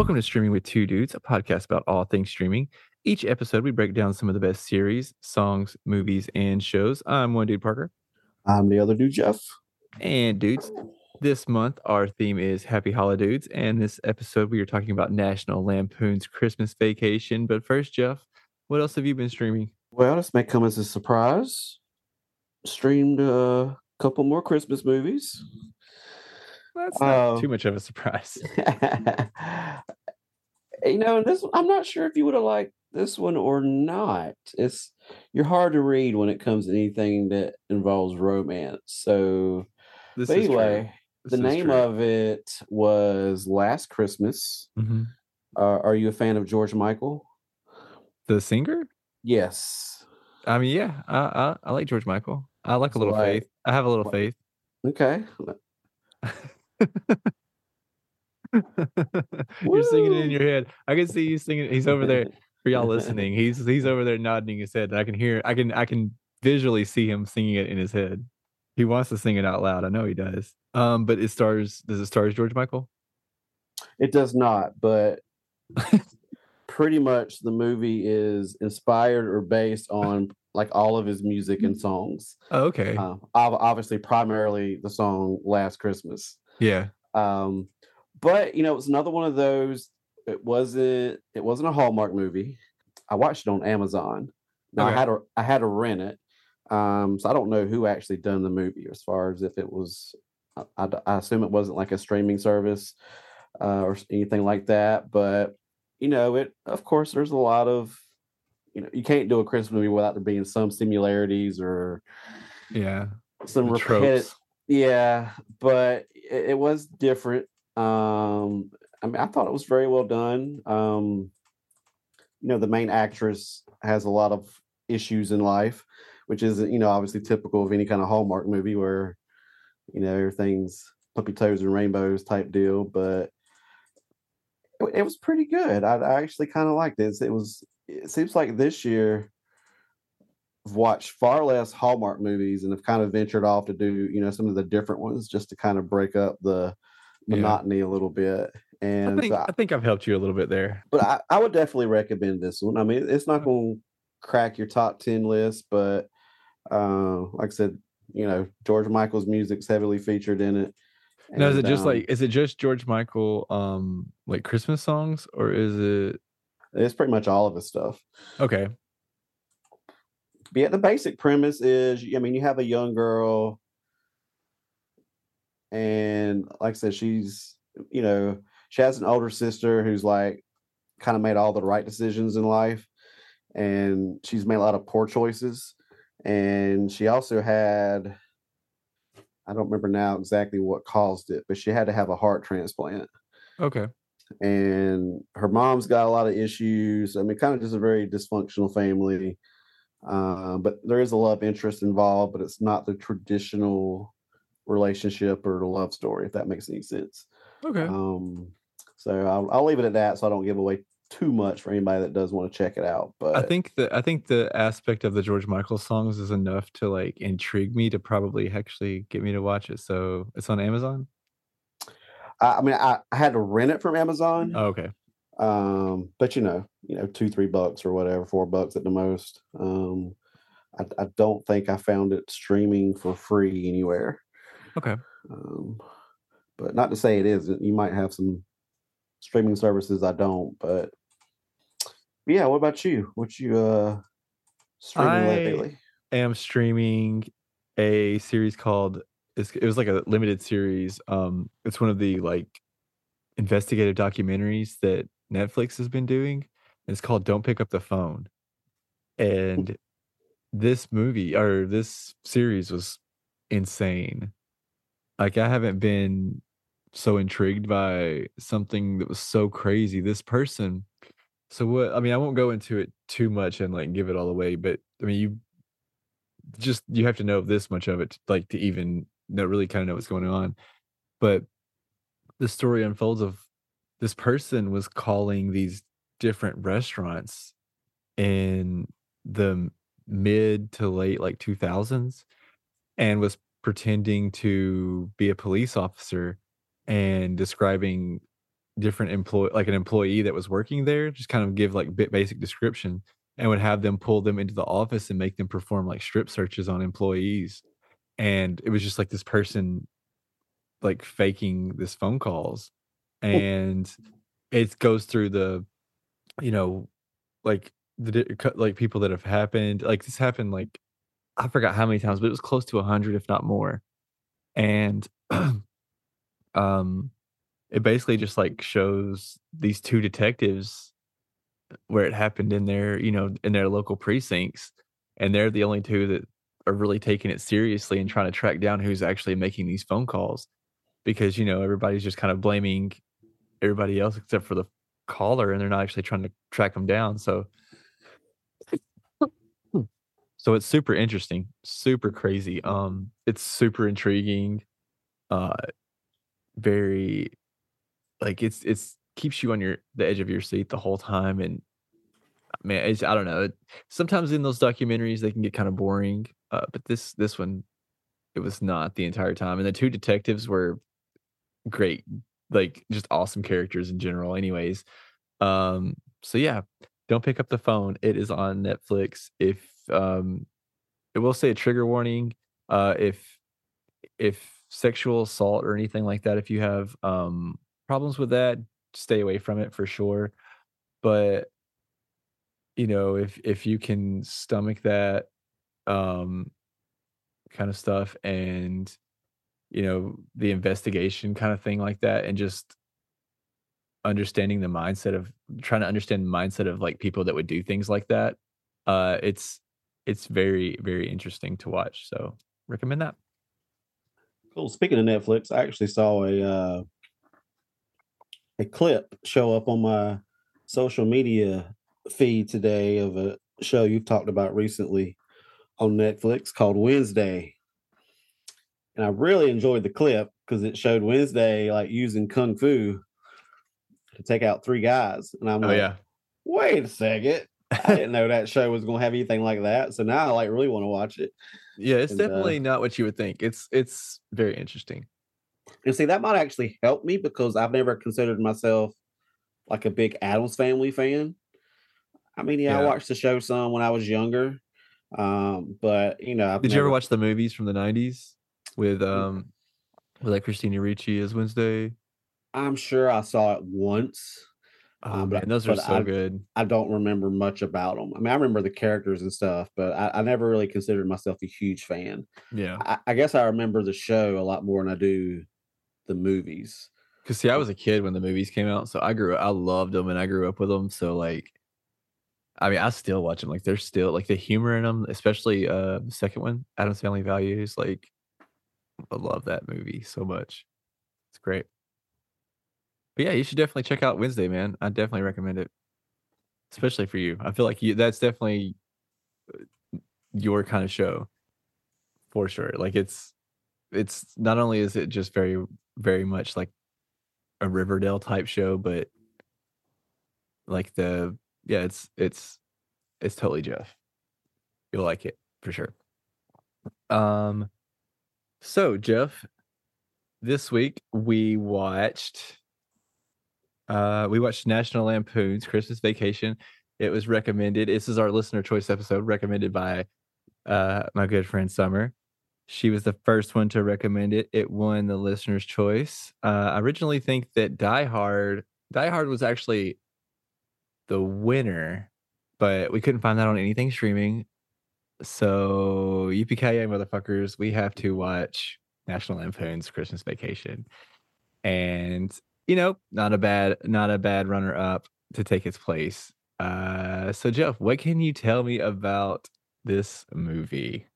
Welcome to Streaming with Two Dudes, a podcast about all things streaming. Each episode, we break down some of the best series, songs, movies, and shows. I'm one dude, Parker. I'm the other dude, Jeff. And dudes, this month our theme is Happy Holidays. And this episode, we are talking about National Lampoon's Christmas Vacation. But first, Jeff, what else have you been streaming? Well, this may come as a surprise. Streamed a couple more Christmas movies. That's not Uh, too much of a surprise. you know, this I'm not sure if you would have liked this one or not. It's you're hard to read when it comes to anything that involves romance. So, This anyway, the name true. of it was Last Christmas. Mhm. Uh, are you a fan of George Michael? the singer. Yes. I mean, yeah, I, I I like George Michael. I like a little like, faith. I have a little faith. Okay. You're singing it in your head. I can see you singing. He's over there for y'all listening. He's he's over there nodding his head. I can hear. I can I can visually see him singing it in his head. He wants to sing it out loud. I know he does. Um, but it stars. Does it stars George Michael? It does not, but pretty much the movie is inspired or based on like all of his music and songs. Oh, okay. Uh, obviously, primarily the song "Last Christmas." Yeah. Um, but you know, it's another one of those. It wasn't. It wasn't a Hallmark movie. I watched it on Amazon. Now Okay. I had to. I had to rent it. Um, so I don't know who actually done the movie as far as if it was. I assume it wasn't like a streaming service uh, or anything like that. But you know, it. Of course, there's a lot of. You know, you can't do a Christmas movie without there being some similarities or Yeah. some repetitive yeah, but it, it was different. Um, I mean, I thought it was very well done. Um, you know, the main actress has a lot of issues in life, which is, you know, obviously typical of any kind of Hallmark movie where, you know, everything's puppy toes and rainbows type deal. But it, it was pretty good. I, I actually kind of liked it. It was. It seems like this year watched far less Hallmark movies and have kind of ventured off to do, you know, some of the different ones just to kind of break up the Yeah. monotony a little bit. And I And think so I- I think I've helped you a little bit there. but I, I would definitely recommend this one. I mean, it's not going to crack your top 10 list, but uh, like I said, you know, George Michael's music's heavily featured in it. Now, is it just um, like is it just George Michael um like Christmas songs or is it it's pretty much all of his stuff. okay? Yeah, the basic premise is I mean, you have a young girl, and like I said, she's you know, she has an older sister who's like kind of made all the right decisions in life, and she's made a lot of poor choices. And she also had I don't remember now exactly what caused it, but she had to have a heart transplant Okay. and her mom's got a lot of issues. I mean, kind of just a very dysfunctional family. Uh, but there is a love interest involved, but it's not the traditional relationship or the love story, if that makes any sense. Okay. Um, so I'll, I'll leave it at that, so I don't give away too much for anybody that does want to check it out. But I think the I think the aspect of the George Michael songs is enough to like intrigue me to probably actually get me to watch it. So it's on Amazon. I, I mean, I, I had to rent it from Amazon. Oh, okay. Um but you know you know two three bucks or whatever four bucks at the most. Um i, I don't think i found it streaming for free anywhere. Okay. um but not to say it isn't. You might have some streaming services i don't but yeah what about you? What you uh streaming lately? I- lately? am streaming a series called it's, it was like a limited series. Um it's one of the like investigative documentaries that netflix has been doing it's called don't pick up the phone hmm. and this movie or this series was insane. Like i haven't been so intrigued by something that was so crazy. This person so what i mean i won't go into it too much and like give it all away but i mean you just you have to know this much of it to, like to even know really kind of know what's going on. But the story unfolds of this person was calling these different restaurants in the mid to late like 2000s and was pretending to be a police officer and describing different employee like an employee that was working there, just kind of give like bit basic description and would have them pull them into the office and make them perform like strip searches on employees. And it was just like this person like faking this phone calls and it goes through the you know like the like people that have happened like this happened like i forgot how many times but it was close to 100 if not more. And um it basically just like shows these two detectives where it happened in their you know in their local precincts and they're the only two that are really taking it seriously and trying to track down who's actually making these phone calls because you know everybody's just kind of blaming everybody else except for the caller and they're not actually trying to track them down so so it's super interesting super crazy um it's super intriguing uh very like it's it's keeps you on your the edge of your seat the whole time and man it's, i don't know it, sometimes in those documentaries they can get kind of boring uh but this this one it was not the entire time and the two detectives were great like just awesome characters in general anyways. Um so yeah don't pick up the phone it is on netflix. If um it will say a trigger warning uh if if sexual assault or anything like that if you have um problems with that stay away from it for sure. But you know if if you can stomach that um kind of stuff and you know the investigation kind of thing like that and just understanding the mindset of trying to understand the mindset of like people that would do things like that uh it's it's very very interesting to watch so recommend that Cool. Speaking of Netflix, I actually saw a uh, a clip show up on my social media feed today of a show you've talked about recently on Netflix called Wednesday. And I really enjoyed the clip because it showed Wednesday like using kung fu to take out three guys. And I'm oh like, yeah wait a second. I didn't know that show was gonna have anything like that. So now I like really want to watch it. yeah it's And uh definitely not what you would think it's it's very interesting And see, that might actually help me because I've never considered myself like a big Addams Family fan. I mean, yeah, I watched the show some when I was younger, um, but you know, I've did you ever watch the movies from the 90s with um with like christina ricci as wednesday I'm sure I saw it once, oh um, but man those are but so I good I don't remember much about them. I mean, I remember the characters and stuff, but I, I never really considered myself a huge fan. yeah I, I guess I remember the show a lot more than I do the movies. Cause see, I was a kid when the movies came out, so I grew I loved them and I grew up with them. So like, I mean, I still watch them. Like, they're still like the humor in them, especially uh the second one, Addams Family Values. Like, I love that movie so much. It's great. But yeah, you should definitely check out Wednesday, man. I definitely recommend it, especially for you. I feel like you that's definitely your kind of show for sure. Like, it's it's not only is it just very very much like a Riverdale type show, but like the yeah, it's it's it's totally Jeff. You'll like it for sure. Um so Jeff, this week we watched uh we watched National Lampoon's Christmas Vacation. It was recommended. This is our listener choice episode recommended by uh my good friend Summer. She was the first one to recommend it. It won the listener's choice. Uh I originally think that Die Hard Die Hard was actually the winner, but we couldn't find that on anything streaming. So yippee motherfuckers, we have to watch National Lampoon's Christmas Vacation, and you know, not a bad, not a bad runner up to take its place. Uh, so Jeff, what can you tell me about this movie?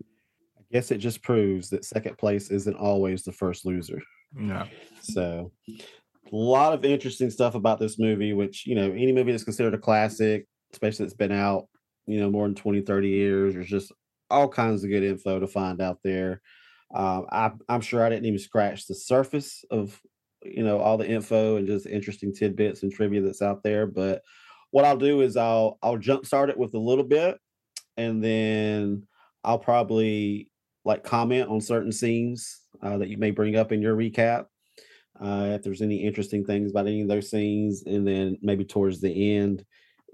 I guess it just proves that second place isn't always the first loser. No. So a lot of interesting stuff about this movie, which, you know, any movie that's considered a classic, especially that's been out, you know, more than 20, 30 years, there's just all kinds of good info to find out there. Um, I, I'm sure I didn't even scratch the surface of, you know, all the info and just interesting tidbits and trivia that's out there. But what I'll do is I'll I'll jumpstart it with a little bit, and then I'll probably like comment on certain scenes uh, that you may bring up in your recap uh, if there's any interesting things about any of those scenes, and then maybe towards the end,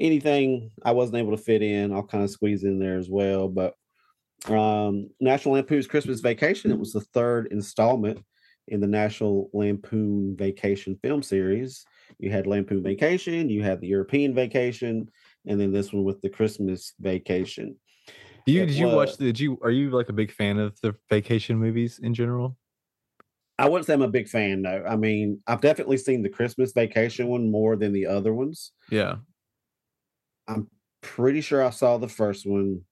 anything I wasn't able to fit in, I'll kind of squeeze in there as well. But um, National Lampoon's Christmas Vacation, it was the third installment in the National Lampoon Vacation film series. You had Lampoon Vacation, you had the European Vacation, and then this one with the Christmas Vacation. Do you It did you watch was- did you are you like a big fan of the vacation movies in general? I wouldn't say I'm a big fan though. I mean, I've definitely seen the Christmas Vacation one more than the other ones. Yeah. I'm pretty sure I saw the first one.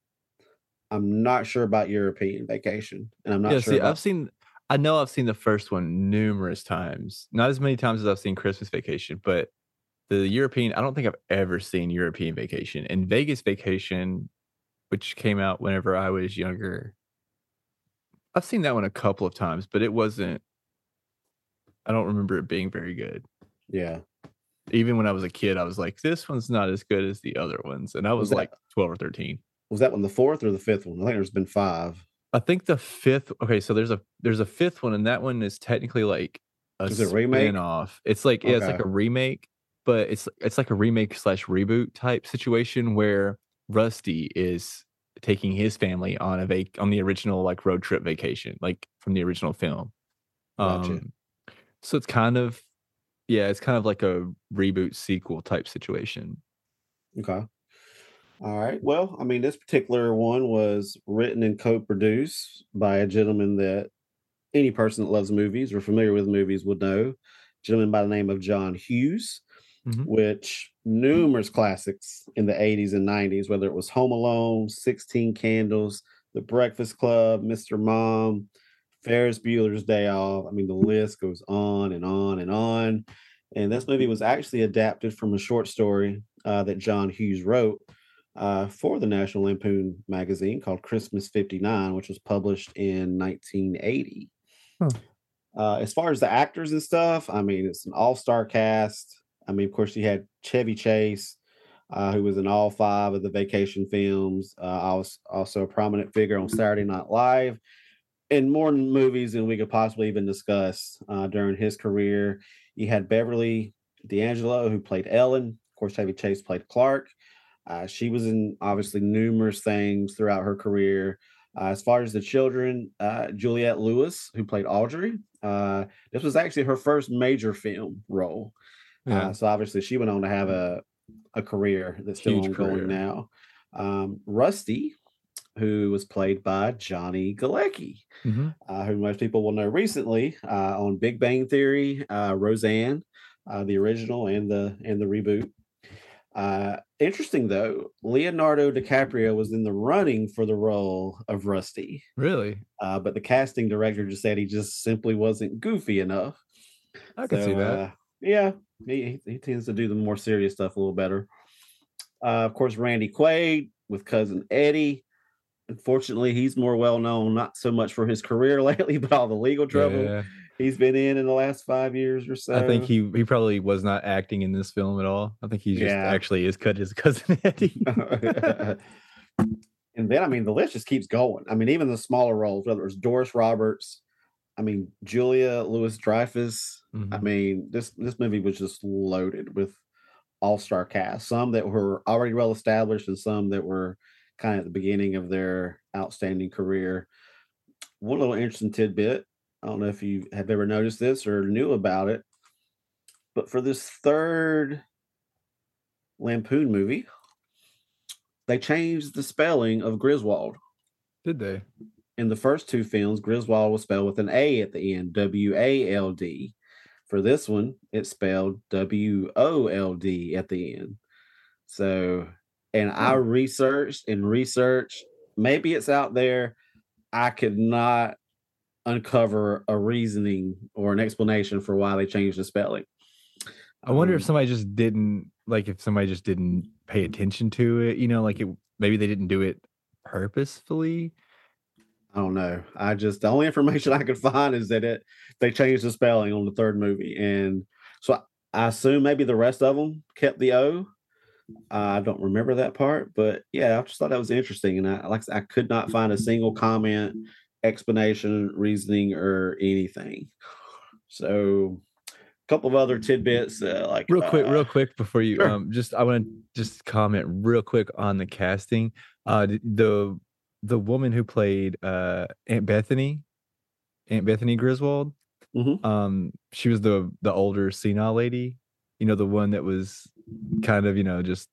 I'm not sure about European Vacation, and I'm not yeah, sure. see, about, I've seen I know I've seen the first one numerous times. Not as many times as I've seen Christmas Vacation, but the European, I don't think I've ever seen European Vacation. And Vegas Vacation, which came out whenever I was younger. I've seen that one a couple of times, but it wasn't I don't remember it being very good. yeah. Even when I was a kid, I was like, this one's not as good as the other ones. And I was that- like 12 or 13. Was that one the fourth or the fifth one? I think there's been five. I think the fifth. Okay, so there's a there's a fifth one, and that one is technically like a Is it remake? off. It's like yeah, it's like a remake, but it's it's like a remake slash reboot type situation where Rusty is taking his family on a vac on the original like road trip vacation, like from the original film. Gotcha. Um, so it's kind of yeah, it's kind of like a reboot sequel type situation. Okay. All right. Well, I mean, this particular one was written and co-produced by a gentleman that any person that loves movies or familiar with movies would know. gentleman by the name of John Hughes, Mhm. which numerous classics in the 80s and 90s, whether it was Home Alone, 16 Candles, The Breakfast Club, Mr. Mom, Ferris Bueller's Day Off. I mean, the list goes on and on and on. And this movie was actually adapted from a short story uh, that John Hughes wrote uh, for the National Lampoon magazine called Christmas 59, which was published in 1980. Huh. Uh, as far as the actors and stuff, I mean, it's an all star cast. I mean, of course, you had Chevy Chase, uh, who was in all five of the vacation films, uh, was also a prominent figure on Saturday Night Live, and more movies than we could possibly even discuss uh, during his career. You had Beverly D'Angelo, who played Ellen. Of course, Chevy Chase played Clark. Uh, she was in obviously numerous things throughout her career. Uh, as far as the children, uh, Juliette Lewis, who played Audrey, uh, this was actually her first major film role. Yeah. Uh, so obviously, she went on to have a a career that's still Huge ongoing career. now. Um, Rusty, who was played by Johnny Galecki, Mhm. uh, who most people will know recently uh, on Big Bang Theory, uh, Roseanne, uh, the original and the and the reboot. Uh, interesting though, Leonardo DiCaprio was in the running for the role of Rusty, Really? uh, but the casting director just said he just simply wasn't goofy enough. I can see that. yeah, he, he he tends to do the more serious stuff a little better. Uh, of course, Randy Quaid with cousin Eddie. Unfortunately, he's more well known, not so much for his career lately, but all the legal trouble Yeah. he's been in in the last five years or so. I think he he probably was not acting in this film at all. I think he just Yeah. actually is cut his cousin Eddie. and then I mean the list just keeps going. I mean, even the smaller roles, whether it was Doris Roberts, I mean Julia Louis Dreyfus. I Mhm. mean, this this movie was just loaded with all-star cast. Some that were already well established and some that were kind of at the beginning of their outstanding career. One little interesting tidbit. I don't know if you have ever noticed this or knew about it, but for this third Lampoon movie, they changed the spelling of Griswold. Did they? In the first two films, Griswold was spelled with an A at the end, W A L D. For this one, it's spelled W O L D at the end. So, and I researched and researched. Maybe it's out there. I could not uncover a reasoning or an explanation for why they changed the spelling. I wonder if Um, somebody just didn't like if somebody just didn't pay attention to it. You know, like it maybe they didn't do it purposefully. I don't know. I just the only information I could find is that it they changed the spelling on the third movie, and so I, I assume maybe the rest of them kept the O. I don't remember that part, but yeah, I just thought that was interesting, and I like I could not find a single comment, explanation, reasoning, or anything. So a couple of other tidbits, uh, like real quick, uh, real quick before you sure. um just I want to just comment real quick on the casting. Uh the the woman who played uh Aunt Bethany, Aunt Bethany Griswold, Mhm. um she was the the older senile lady, you know, the one that was kind of, you know, just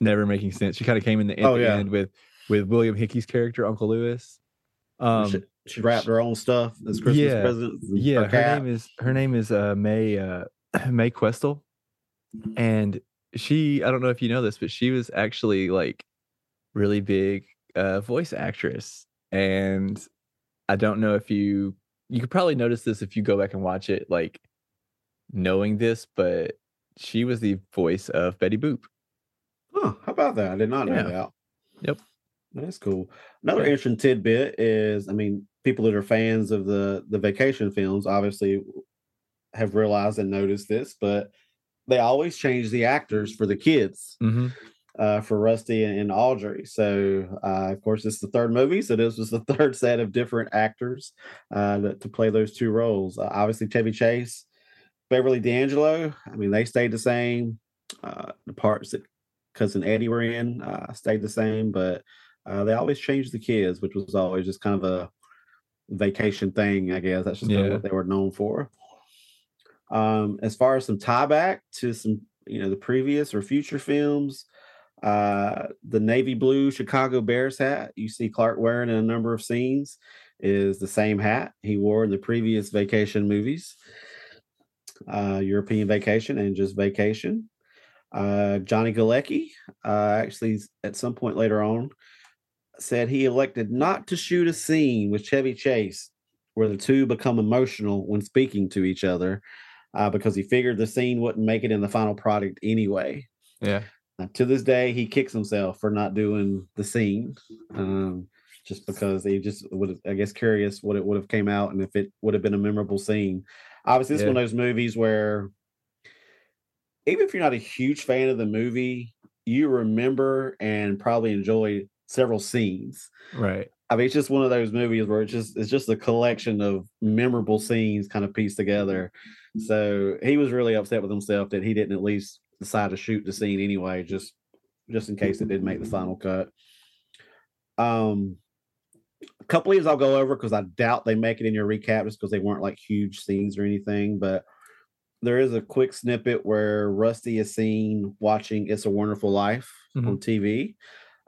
never making sense. She kind of came in the, at Oh, yeah. end with with William Hickey's character, Uncle Lewis. Um she, she wrapped her own stuff as Christmas Yeah, presents. yeah, her her name is her name is uh May uh Mae Questel. And she I don't know if you know this, but she was actually like really big uh voice actress. And I don't know if you you could probably notice this if you go back and watch it, like knowing this, but she was the voice of Betty Boop. Huh, how about that? I did not know Yeah. that. Yep. That's cool. Another Yeah. interesting tidbit is, I mean, people that are fans of the the vacation films obviously have realized and noticed this, but they always change the actors for the kids, hmm uh, for Rusty and, and Audrey. So, uh, of course, it's the third movie, so this was the third set of different actors uh, that, to play those two roles. Uh, obviously, Chevy Chase, Beverly D'Angelo. I mean, they stayed the same. Uh, the parts that cousin Eddie were in uh, stayed the same, but uh, they always changed the kids, which was always just kind of a vacation thing, I guess. That's just Yeah. what they were known for. Um, as far as some tie back to some, you know, the previous or future films, uh, the navy blue Chicago Bears hat you see Clark wearing in a number of scenes is the same hat he wore in the previous vacation movies, uh, European Vacation and just Vacation. Uh, Johnny Galecki uh, actually at some point later on said he elected not to shoot a scene with Chevy Chase where the two become emotional when speaking to each other uh, because he figured the scene wouldn't make it in the final product anyway. Yeah. To this day, he kicks himself for not doing the scene, um, just because he just would, I guess, curious what it would have came out and if it would have been a memorable scene. Obviously, it's one of those movies where even if you're not a huge fan of the movie, you remember and probably enjoy several scenes. Right. I mean, it's just one of those movies where it's just it's just a collection of memorable scenes kind of pieced together. So he was really upset with himself that he didn't at least decide to shoot the scene anyway, just just in case it didn't make the final cut. Um, a couple of these I'll go over because I doubt they make it in your recap just because they weren't like huge scenes or anything. But there is a quick snippet where Rusty is seen watching "It's a Wonderful Life" on TV.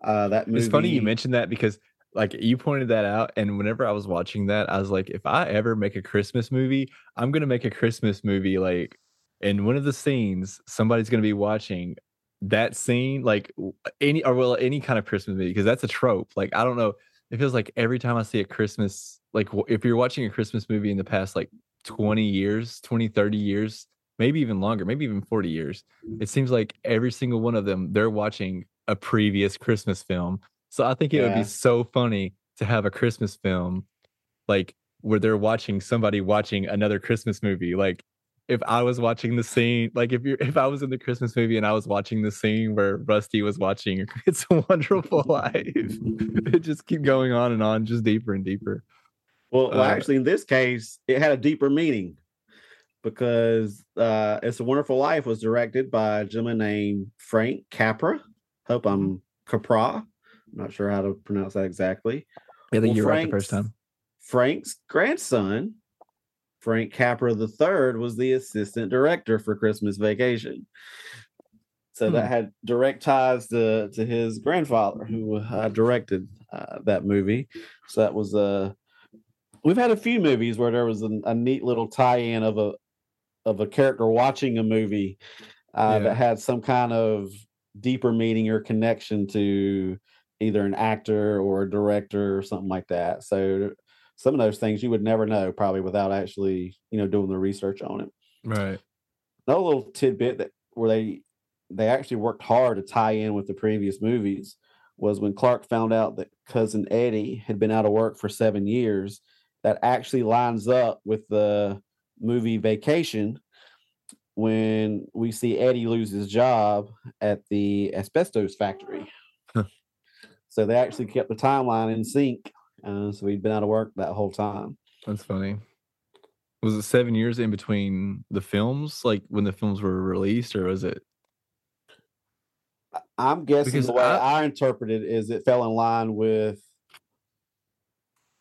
Uh, that movie. It's funny you mentioned that because like you pointed that out, and whenever I was watching that, I was like, if I ever make a Christmas movie, I'm gonna make a Christmas movie like in one of the scenes, somebody's gonna be watching that scene, like any or well, any kind of Christmas movie, because that's a trope. Like I don't know, it feels like every time I see a Christmas, like if you're watching a Christmas movie in the past like 20 years, 20, 30 years, maybe even longer, maybe even 40 years, mm-hmm. it seems like every single one of them, they're watching a previous Christmas film. So I think it would be so funny to have a Christmas film like where they're watching somebody watching another Christmas movie. Like if I was watching the scene, like if you're if I was in the Christmas movie and I was watching the scene where Rusty was watching It's a Wonderful Life, it just keep going on and on, just deeper and deeper. Well, well, Uh, actually, in this case, it had a deeper meaning because uh, "It's a Wonderful Life" was directed by a gentleman named Frank Capra. Hope I'm Capra. I'm not sure how to pronounce that exactly. I think Well, you're right the first time. Frank's grandson, Frank Capra III, was the assistant director for Christmas Vacation. So that Hmm. had direct ties to, to his grandfather, who uh, directed uh, that movie. So that was uh, we've had a few movies where there was a, a neat little tie-in of a of a character watching a movie uh, Yeah. that had some kind of deeper meaning or connection to either an actor or a director or something like that. So some of those things you would never know probably without actually you know doing the research on it. Right. Another little tidbit that where they they actually worked hard to tie in with the previous movies was when Clark found out that cousin Eddie had been out of work for seven years. That actually lines up with the movie Vacation when we see Eddie lose his job at the asbestos factory. So they actually kept the timeline in sync. Uh, so we'd been out of work that whole time. That's funny. Was it 7 years in between the films, like, when the films were released, or was it I'm guessing Because the way I I interpret it is it fell in line with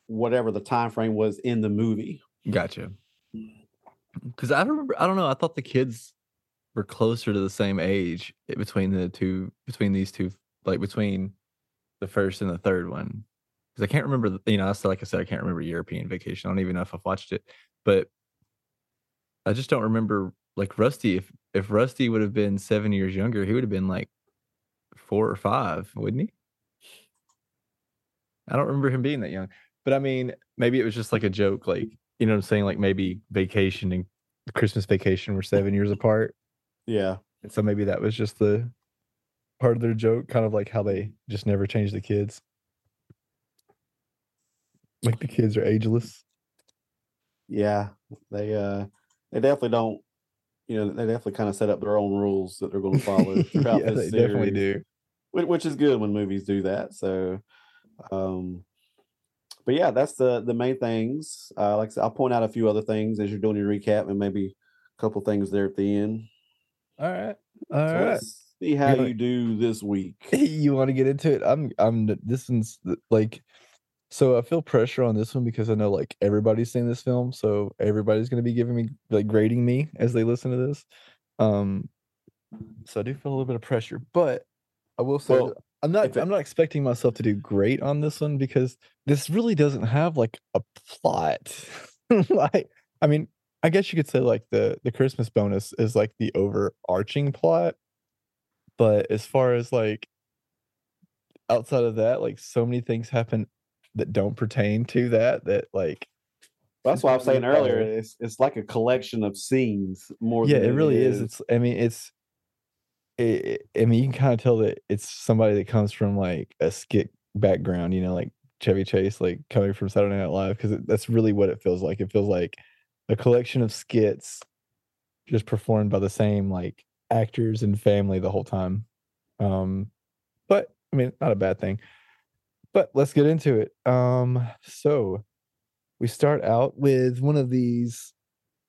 whatever the time frame was in the movie. Gotcha. Because I remember I don't know, I thought the kids were closer to the same age between the 2 between these 2 like, between the 1st and the 3rd one. 'Cause I can't remember the you know, so like I said, I can't remember European Vacation, I don't even know if I've watched it, but I just don't remember, like, Rusty, if if Rusty would have been 7 years younger, he would have been, like, 4 or 5, wouldn't he? I don't remember him being that young, but, I mean, maybe it was just, like, a joke, like, you know what I'm saying? Like, maybe Vacation and Christmas Vacation were 7 years apart. Yeah. And so maybe that was just the part of their joke, kind of like how they just never change the kids. Like, the kids are ageless. Yeah, they, uh, they definitely don't you know, they definitely kinda set up their own rules that they're gonna follow throughout Yeah, this they definitely do. whi which is good when movies do that, so, um but, yeah, that's the the main things, uh, like I said, I'll point out a few other things as you're doing your recap and maybe a couple things there at the end. Alright, So alright. see how You you do this week. You wanna get into it? I'm I'm this one's like so I feel pressure on this one because I know, like, everybody's seen this film, so everybody's gonna be giving me like, grading me as they listen to this. Um, so I do feel a little bit of pressure, but I will say Well, I'm not it I'm not expecting myself to do great on this one because this really doesn't have, like, a plot. Like, I mean, I guess you could say, like, the the Christmas Bonus is, like, the overarching plot, but as far as, like outside of that, like, so many things happen that don't pertain to that, that, like That's it's why I was saying earlier, it's it's like a collection of scenes more Yeah, than it it really is, is it's I mean, it's i i mean, you can kinda tell that it's somebody that comes from, like, a skit background, you know, like Chevy Chase, like, coming from Saturday Night Live, because that's really what it feels like, it feels like a collection of skits just performed by the same, like, actors and family the whole time. Um, but, I mean, not a bad thing. But let's get into it. Um, so we start out with one of these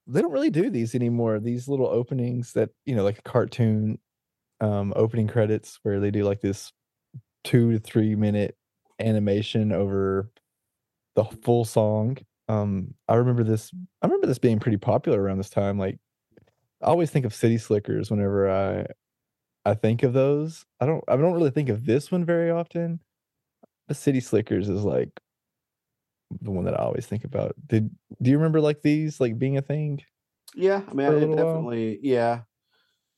they don't really do these anymore, these little openings that, you know, like a cartoon, um, opening credits where they do, like, this 2 to 3 minute animation over the full song. Um, I remember this I remember this being pretty popular around this time, like, I always think of City Slickers whenever I I think of those. I don't I don't really think of this one very often, City Slickers is, like the one that I always think about. Did do you remember, like, these, like, being a thing Yeah, I mean, it little while? definitely yeah.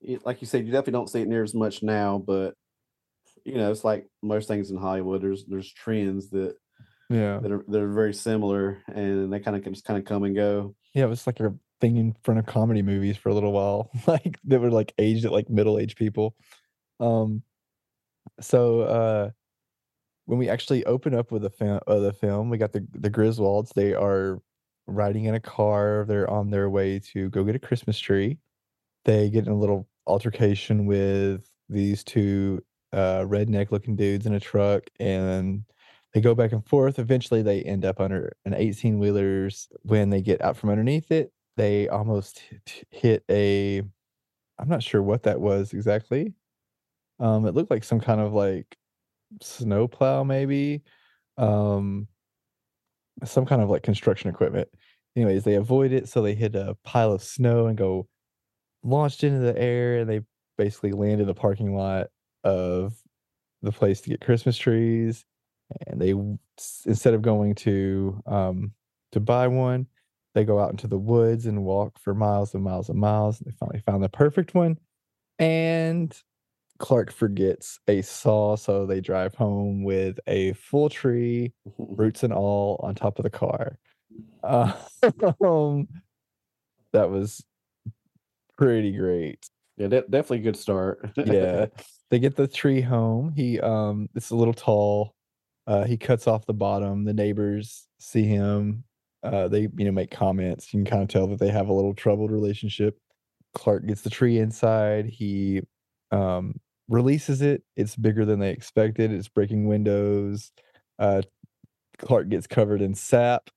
Y like you said, you definitely don't see it near as much now, but, you know, it's like most things in Hollywood, there's there's trends that Yeah. that are that are very similar, and they kinda can just kinda come and go. Yeah, it was like a thing in front of comedy movies for a little while, like, they were, like, aged at, like, middle-aged people. Um, so, uh, when we actually open up with the fi uh, the film, we got the the Griswolds, they are riding in a car, they're on their way to go get a Christmas tree. They get in a little altercation with these 2, uh, redneck-looking dudes in a truck, and they go back and forth, eventually, they end up under an eighteen-wheelers. When they get out from underneath it, they almost hit a I'm not sure what that was exactly. Um, it looked like some kind of, like, snowplow maybe, um some kind of, like, construction equipment. Anyways, they avoid it, so they hit a pile of snow and go launched into the air, and they basically land in the parking lot of the place to get Christmas trees, and they instead of going to, um, to buy one, they go out into the woods and walk for miles and miles and miles, and they finally found the perfect one, and Clark forgets a saw, so they drive home with a full tree, roots and all, on top of the car. Um, that was pretty great. Yeah, de definitely a good start. Yeah. They get the tree home, he, um it's a little tall, uh, he cuts off the bottom, the neighbors see him, uh, they, you know, make comments, you can kinda tell that they have a little troubled relationship. Clark gets the tree inside, he, um, releases it, it's bigger than they expected, it's breaking windows, uh, Clark gets covered in sap,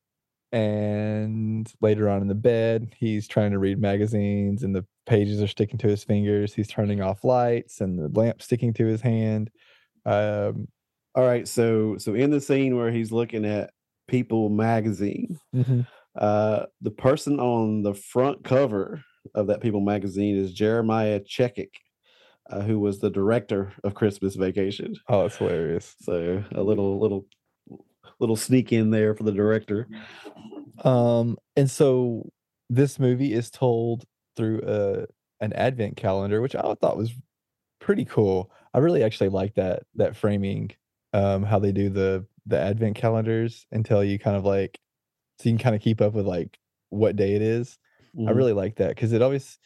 And later on in the bed, he's trying to read magazines and the pages are sticking to his fingers. He's turning off lights and the lamp sticking to his hand. Um, All right, so so in the scene where he's looking at People magazine, mhm. uh, the person on the front cover of that People magazine is Jeremiah Chechik, uh, who was the director of Christmas Vacation. Oh, that's hilarious. So a little little little sneak in there for the director. Um, and so this movie is told through a an advent calendar, which I thought was pretty cool. I really actually like that that framing, um, how they do the the advent calendars until you kind of like so you can kind of keep up with like what day it is. I Mhm. really like that because it always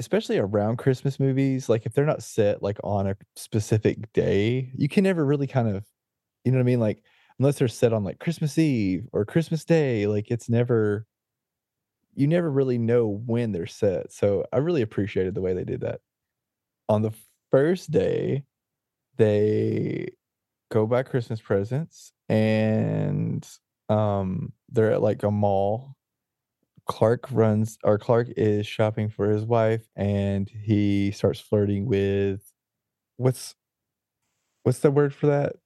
especially around Christmas movies, like if they're not set like on a specific day, you can never really kind of you know what I mean? Like unless they're set on like Christmas Eve or Christmas Day, like it's never you never really know when they're set. So I really appreciated the way they did that. On the first day, they go buy Christmas presents and um they're at like a mall. Clark runs or Clark is shopping for his wife and he starts flirting with what's what's the word for that?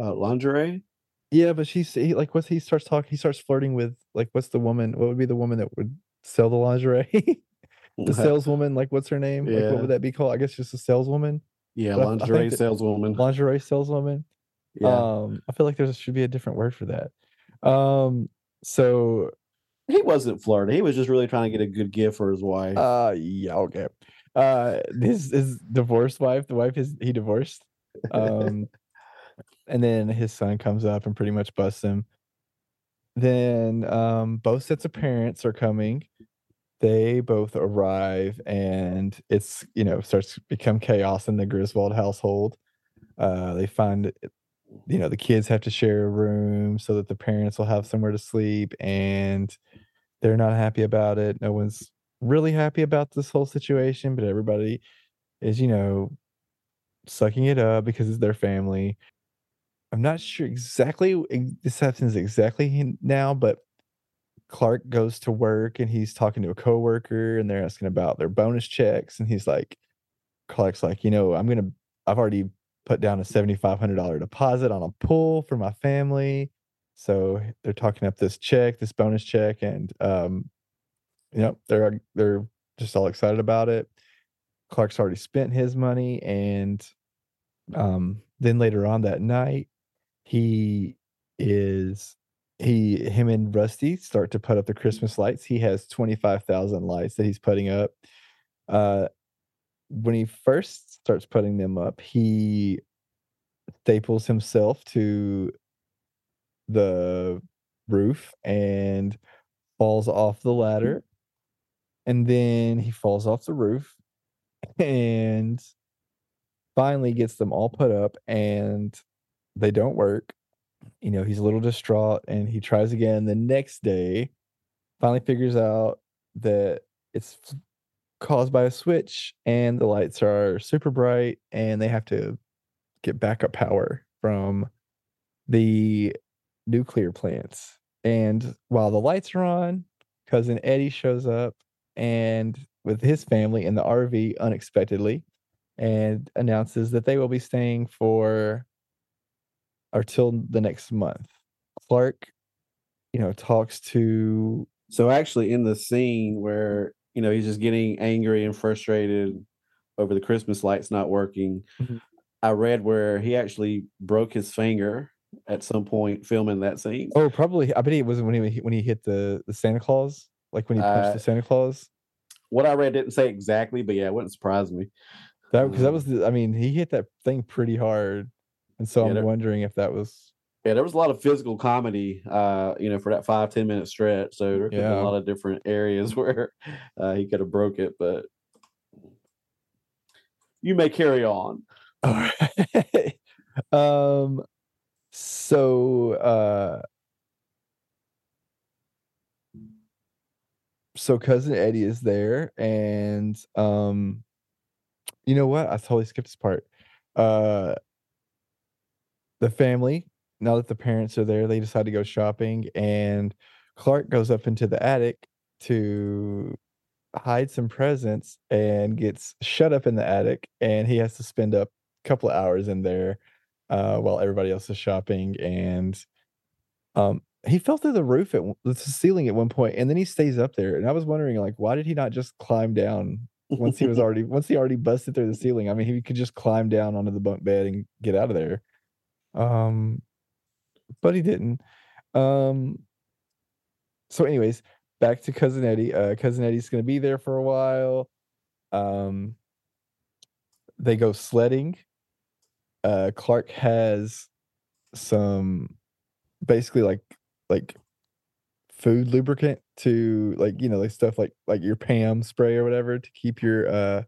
Uh, lingerie. Yeah, but she's he like what's he starts talking he starts flirting with like what's the woman what would be the woman that would sell the lingerie? the saleswoman, like what's her name? Like what would that be called? I guess just a saleswoman. yeah, but I- I lingerie saleswoman. Lingerie saleswoman. yeah, Um I feel like there should be a different word for that. Um so he wasn't flirting. He was just really trying to get a good gift for his wife. uh yeah, okay. Uh his his divorced wife, the wife is he divorced. Um and then his son comes up and pretty much busts him. Then um both sets of parents are coming. They both arrive and it's, you know, starts to become chaos in the Griswold household. Uh they find you know, the kids have to share a room so that the parents will have somewhere to sleep and they're not happy about it. No one's really happy about this whole situation, but everybody is, you know, sucking it up because it's their family. I'm not sure exactly this happens exactly now, but Clark goes to work and he's talking to a coworker and they're asking about their bonus checks and he's like Clark's like, you know, I'm to I've already put down a $7500 deposit on a pool for my family. So they're talking up this check, this bonus check and um you know, they're they're just all excited about it. Clark's already spent his money and um then later on that night he is he him and Rusty start to put up the Christmas lights. He has 25,000 lights that he's putting up. Uh when he first starts putting them up, he staples himself to the roof and falls off the mm-hmm. ladder. And then he falls off the roof and finally gets them all put up and they don't work. You know, he's a little distraught and he tries again the next day, finally figures out that it's caused by a switch and the lights are super bright and they have to get backup power from the nuclear plants. And while the lights are on, cousin Eddie shows up and with his family in the RV unexpectedly and announces that they will be staying for or till the next month. Clark, you know, talks to So actually, in the scene where you know he's just getting angry and frustrated over the Christmas lights not working, Mhm. I read where he actually broke his finger at some point filming that scene. oh probably I bet it was when he when he hit the the Santa Claus, like when he punched Uh, the Santa Claus. What I read didn't say exactly, but yeah, it wouldn't surprise me. That because that um, was the, I mean, he hit that thing pretty hard. And so Yeah, I'm wondering if that was Yeah, there was a lot of physical comedy, uh, you know, for that five ten minute stretch. So there could be a lot of different areas where uh, he could have broke it, but you may carry on. All right. um so uh so cousin Eddie is there and um you know what? I totally skipped this part. Uh the family now that the parents are there, they decide to go shopping, and Clark goes up into the attic to hide some presents and gets shut up in the attic, and he has to spend a couple of hours in there uh, while everybody else is shopping. And um, he fell through the roof at the ceiling at one point, and then he stays up there. And I was wondering, like, why did he not just climb down once he was already once he already busted through the ceiling? I mean, he could just climb down onto the bunk bed and get out of there. Um, but he didn't. Um, so, anyways, back to cousin Eddie. Uh, cousin Eddie's gonna be there for a while. Um, they go sledding. Uh, Clark has some basically like like food lubricant to like you know like stuff like like your Pam spray or whatever to keep your uh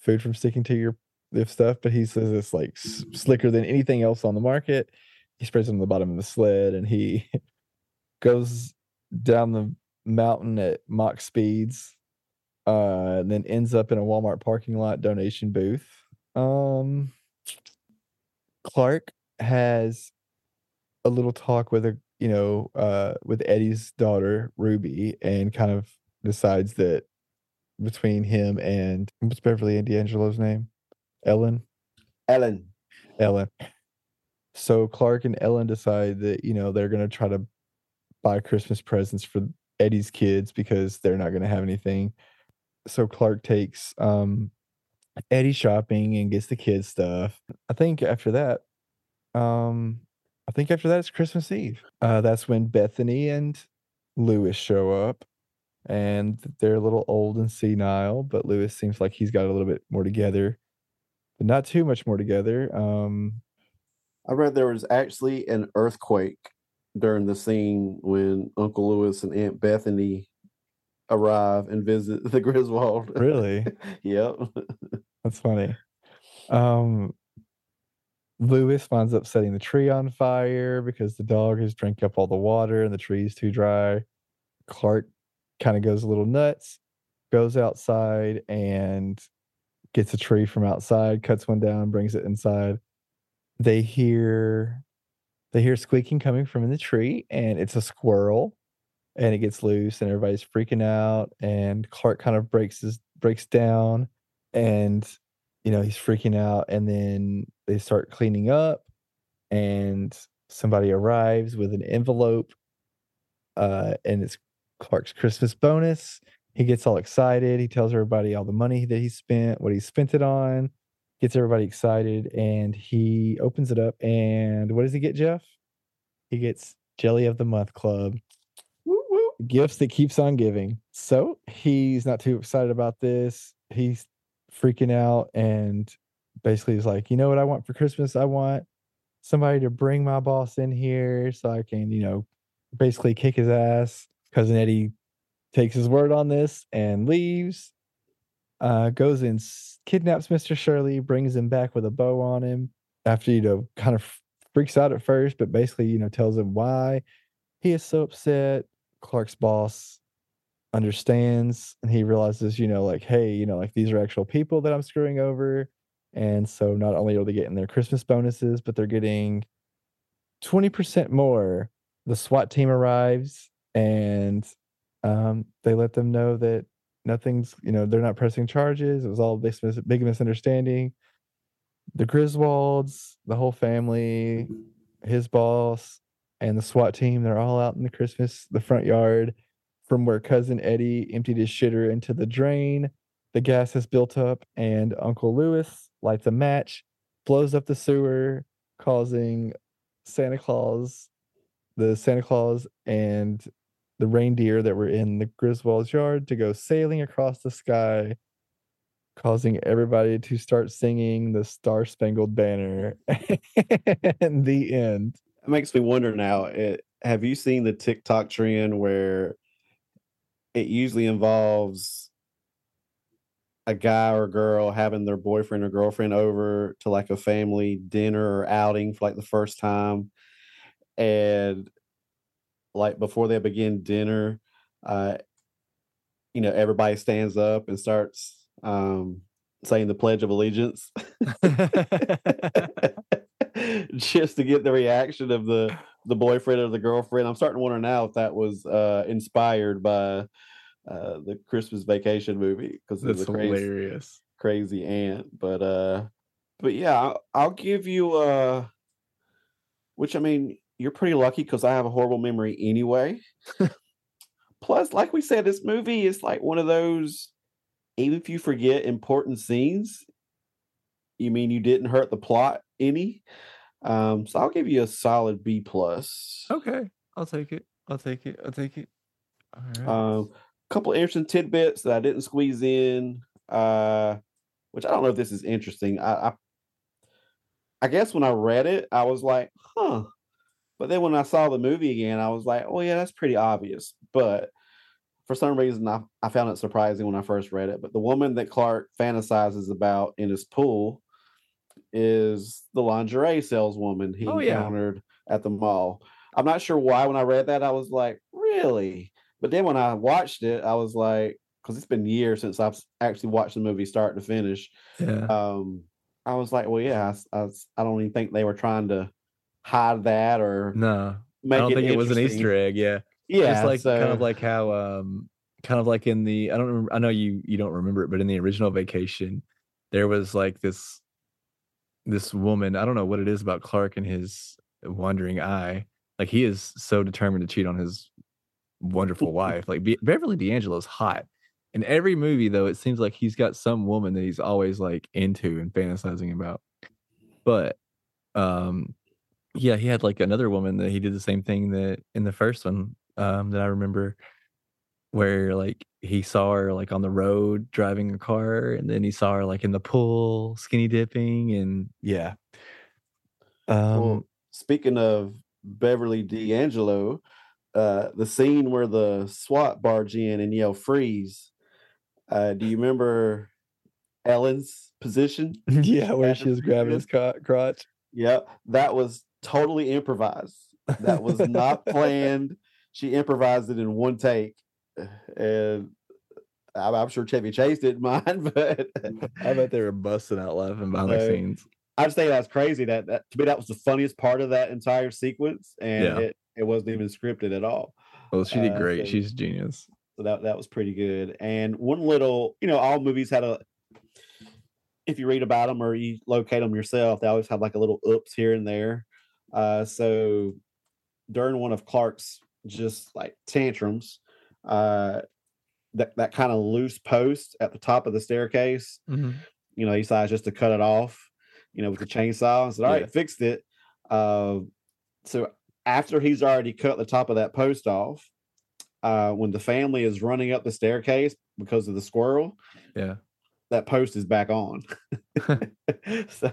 food from sticking to your if stuff. But he says it's like s- slicker than anything else on the market. He sprays it on the bottom of the sled and he goes down the mountain at Mach speeds uh and then ends up in a Walmart parking lot donation booth. Um Clark has a little talk with a you know uh with Eddie's daughter Ruby and kind of decides that between him and what's Beverly and D'Angelo's name? Ellen. Ellen. Ellen. So Clark and Ellen decide that you know they're gonna try to buy Christmas presents for Eddie's kids because they're not gonna have anything. So Clark takes um Eddie shopping and gets the kids stuff. I think after that, um I think after that it's Christmas Eve. Uh that's when Bethany and Lewis show up and they're a little old and senile, but Lewis seems like he's got a little bit more together. But not too much more together. Um I read there was actually an earthquake during the scene when Uncle Lewis and Aunt Bethany arrive and visit the Griswold. really? yep. That's funny. Um, Lewis winds up setting the tree on fire because the dog has drank up all the water and the tree's too dry. Clark kind of goes a little nuts, goes outside and gets a tree from outside, cuts one down, brings it inside. They hear they hear squeaking coming from in the tree, and it's a squirrel, and it gets loose, and everybody's freaking out. And Clark kind of breaks his breaks down, and you know he's freaking out. And then they start cleaning up, and somebody arrives with an envelope, uh, and it's Clark's Christmas bonus. He gets all excited. He tells everybody all the money that he spent, what he spent it on, gets everybody excited, and he opens it up. And what does he get, Jeff? He gets Jelly of the Month Club Woo, woo. gifts that keeps on giving. So he's not too excited about this. He's freaking out and basically he's like, you know what I want for Christmas? I want somebody to bring my boss in here so I can, you know, basically kick his ass. Cousin Eddie takes his word on this and leaves. Uh, goes and kidnaps Mr. Shirley, brings him back with a bow on him after, you know, kind of freaks out at first, but basically, you know, tells him why he is so upset. Clark's boss understands and he realizes, you know, like, hey, you know, like these are actual people that I'm screwing over. And so not only are they getting their Christmas bonuses, but they're getting 20% more. The SWAT team arrives and um, they let them know that nothing's, you know, they're not pressing charges. It was all big, big misunderstanding. The Griswolds, the whole family, his boss, and the SWAT team, they're all out in the Christmas, the front yard from where cousin Eddie emptied his shitter into the drain. The gas has built up, and Uncle Lewis lights a match, blows up the sewer, causing Santa Claus, the Santa Claus, and the reindeer that were in the Griswold's yard to go sailing across the sky, causing everybody to start singing the Star Spangled Banner. and the end. It makes me wonder now. It, have you seen the TikTok trend where it usually involves a guy or girl having their boyfriend or girlfriend over to like a family dinner or outing for like the first time, and like before they begin dinner, uh, you know, everybody stands up and starts um saying the Pledge of Allegiance. just to get the reaction of the the boyfriend or the girlfriend. I'm starting to wonder now if that was uh, inspired by uh, the Christmas Vacation movie because it's hilarious. crazy aunt. But uh, but yeah, I'll, I'll give you uh, which I mean, you're pretty lucky because I have a horrible memory anyway. Plus, like we said, this movie is like one of those. Even if you forget important scenes, you mean you didn't hurt the plot any. Um, so I'll give you a solid B plus. Okay, I'll take it. I'll take it. I'll take it. All right. Um, couple interesting tidbits that I didn't squeeze in, uh, which I don't know if this is interesting. I, I, I guess when I read it, I was like, huh. But then when I saw the movie again, I was like, oh yeah, that's pretty obvious. But for some reason, I, I found it surprising when I first read it. But the woman that Clark fantasizes about in his pool is the lingerie saleswoman he Oh, yeah. encountered at the mall. I'm not sure why when I read that, I was like, really? But then when I watched it, I was like, because it's been years since I've actually watched the movie start to finish. yeah. Um, I was like, well, yeah, I, I, I don't even think they were trying to hide that or no, I don't it think it was an. Easter egg. Yeah. Yeah, just like kind of like how um kind of like in the I don't remember, I know you you don't remember it, but in the original vacation, there was like this this woman. I don't know what it is about Clark and his wandering eye. Like he is so determined to cheat on his wonderful wife. Like Be- Beverly D'Angelo's hot. In every movie, though, it seems like he's got some woman that he's always like into and fantasizing about. But um yeah, he had like another woman that he did the same thing that in the first one um that I remember where like he saw her like on the road driving a car and then he saw her like in the pool skinny dipping and yeah. Um well, speaking of Beverly D'Angelo, uh, the scene where the SWAT barge in and yell freeze. Uh, do you remember Ellen's position? yeah, where she was grabbing his crotch. Yep, that was totally improvised. That was not planned. She improvised it in one take, and I'm, I'm sure Chevy Chase didn't mind. But I bet they were busting out laughing behind the scenes. I just think that's crazy. That, that to me, that was the funniest part of that entire sequence, and Yeah. it, it wasn't even scripted at all. Well, she did uh, great. so- She's a genius. So that that was pretty good. And one little, you know, all movies had a. If you read about them or you locate them yourself, they always have like a little oops here and there. Uh, so during one of Clark's just like tantrums, uh, that that kind of loose post at the top of the staircase, Mhm. you know, he decides just to cut it off, you know, with the chainsaw and said, "All right, Yeah. fixed it." Uh, so after he's already cut the top of that post off, uh, when the family is running up the staircase because of the squirrel, Yeah. That post is back on. so,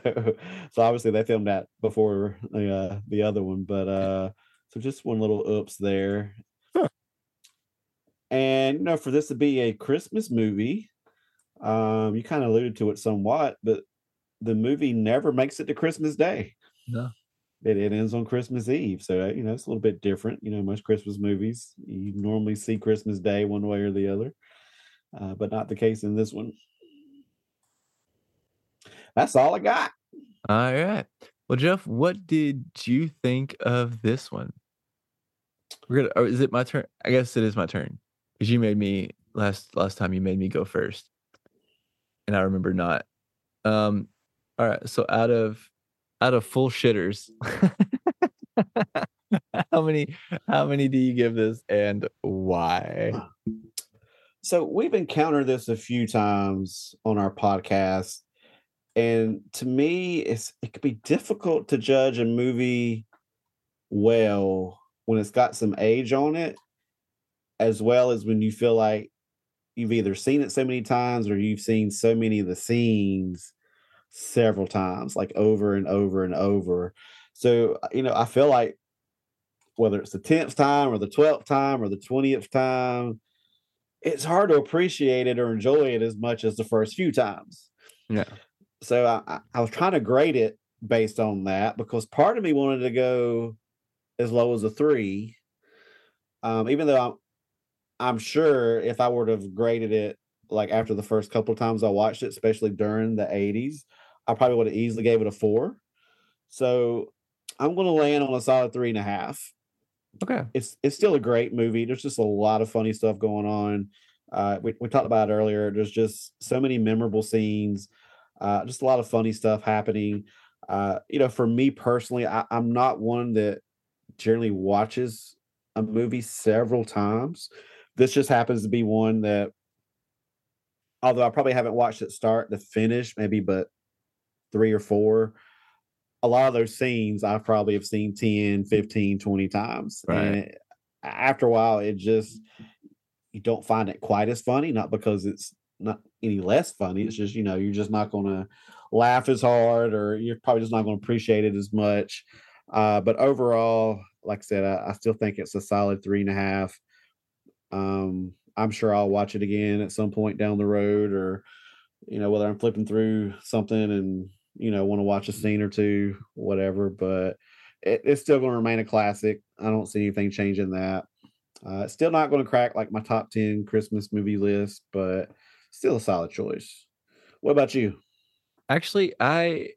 so obviously they filmed that before the uh, the other one, but uh, so just one little oops there. Huh. And you know, for this to be a Christmas movie, um, you kind of alluded to it somewhat, but the movie never makes it to Christmas Day. No. It, it ends on Christmas Eve, so uh, you know it's a little bit different. You know, most Christmas movies you normally see Christmas Day one way or the other, uh, but not the case in this one. That's all I got. All right. Well, Jeff, what did you think of this one? We're gonna. Or is it my turn? I guess it is my turn because you made me last last time. You made me go first, and I remember not. Um. All right. So out of out of full shitters, how many how many do you give this, and why? So we've encountered this a few times on our podcast, and to me, it's it could be difficult to judge a movie well when it's got some age on it, as well as when you feel like you've either seen it so many times or you've seen so many of the scenes several times, like over and over and over. So you know, I feel like whether it's the tenth time or the twelfth time or the twentieth time it's hard to appreciate it or enjoy it as much as the first few times. Yeah. So I, I- was trying to grade it based on that because part of me wanted to go as low as a three. Um, even though I'm I'm sure if I were to have graded it like after the first couple of times I watched it, especially during the 80s, I probably would have easily gave it a four. So I'm going to land on a solid three and a half. Okay. It's it's still a great movie. There's just a lot of funny stuff going on. Uh, we, we talked about it earlier. There's just so many memorable scenes, uh, just a lot of funny stuff happening. Uh, you know, for me personally, I, I'm not one that generally watches a movie several times. This just happens to be one that, although I probably haven't watched it start to finish, maybe but three or four, a lot of those scenes I probably have seen 10, 15, 20 times. Right. And after a while, it just, you don't find it quite as funny, not because it's not any less funny. It's just, you know, you're just not going to laugh as hard or you're probably just not going to appreciate it as much. Uh, but overall, like I said, I, I, still think it's a solid three and a half. Um, I'm sure I'll watch it again at some point down the road, or you know, whether I'm flipping through something and you know want to watch a scene or two, whatever. But it, it's still going to remain a classic. I don't see anything changing that. Uh, it's still not going to crack like my top ten Christmas movie list, but still a solid choice. What about you? Actually, I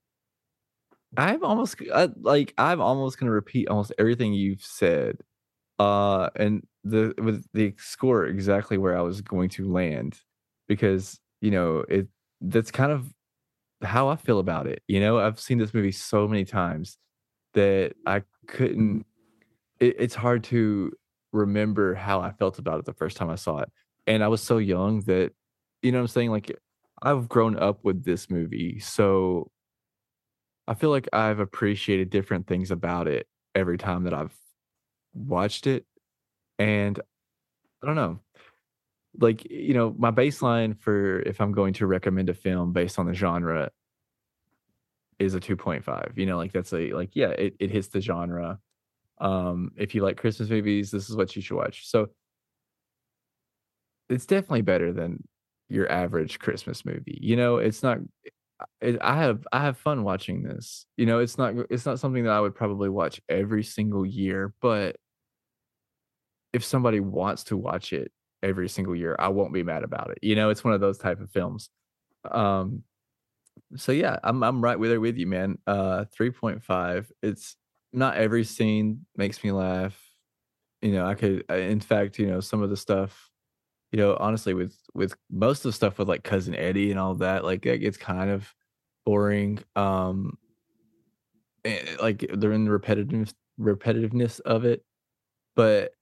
I'm almost I, like I'm almost gonna repeat almost everything you've said, uh, and the with the score exactly where I was going to land, because you know it that's kind of how I feel about it. You know, I've seen this movie so many times that I couldn't. It, it's hard to remember how I felt about it the first time I saw it, and I was so young that you know what I'm saying. Like I've grown up with this movie, so I feel like I've appreciated different things about it every time that I've watched it. And I don't know. Like, you know, my baseline for if I'm going to recommend a film based on the genre is a 2.5. You know, like that's a like, yeah, it, it hits the genre. Um, if you like Christmas movies, this is what you should watch. So it's definitely better than your average Christmas movie. You know, it's not it, I have I have fun watching this. You know, it's not it's not something that I would probably watch every single year, but if somebody wants to watch it every single year, I won't be mad about it. You know, it's one of those type of films. Um so yeah, I'm I'm right with there with you, man. Uh 3.5. It's not every scene makes me laugh. You know, I could in fact, you know, some of the stuff you know, honestly, with with most of the stuff with like cousin Eddie and all that, like it gets kind of boring. Um, and, eh, like they're in the repetitive repetitiveness of it, but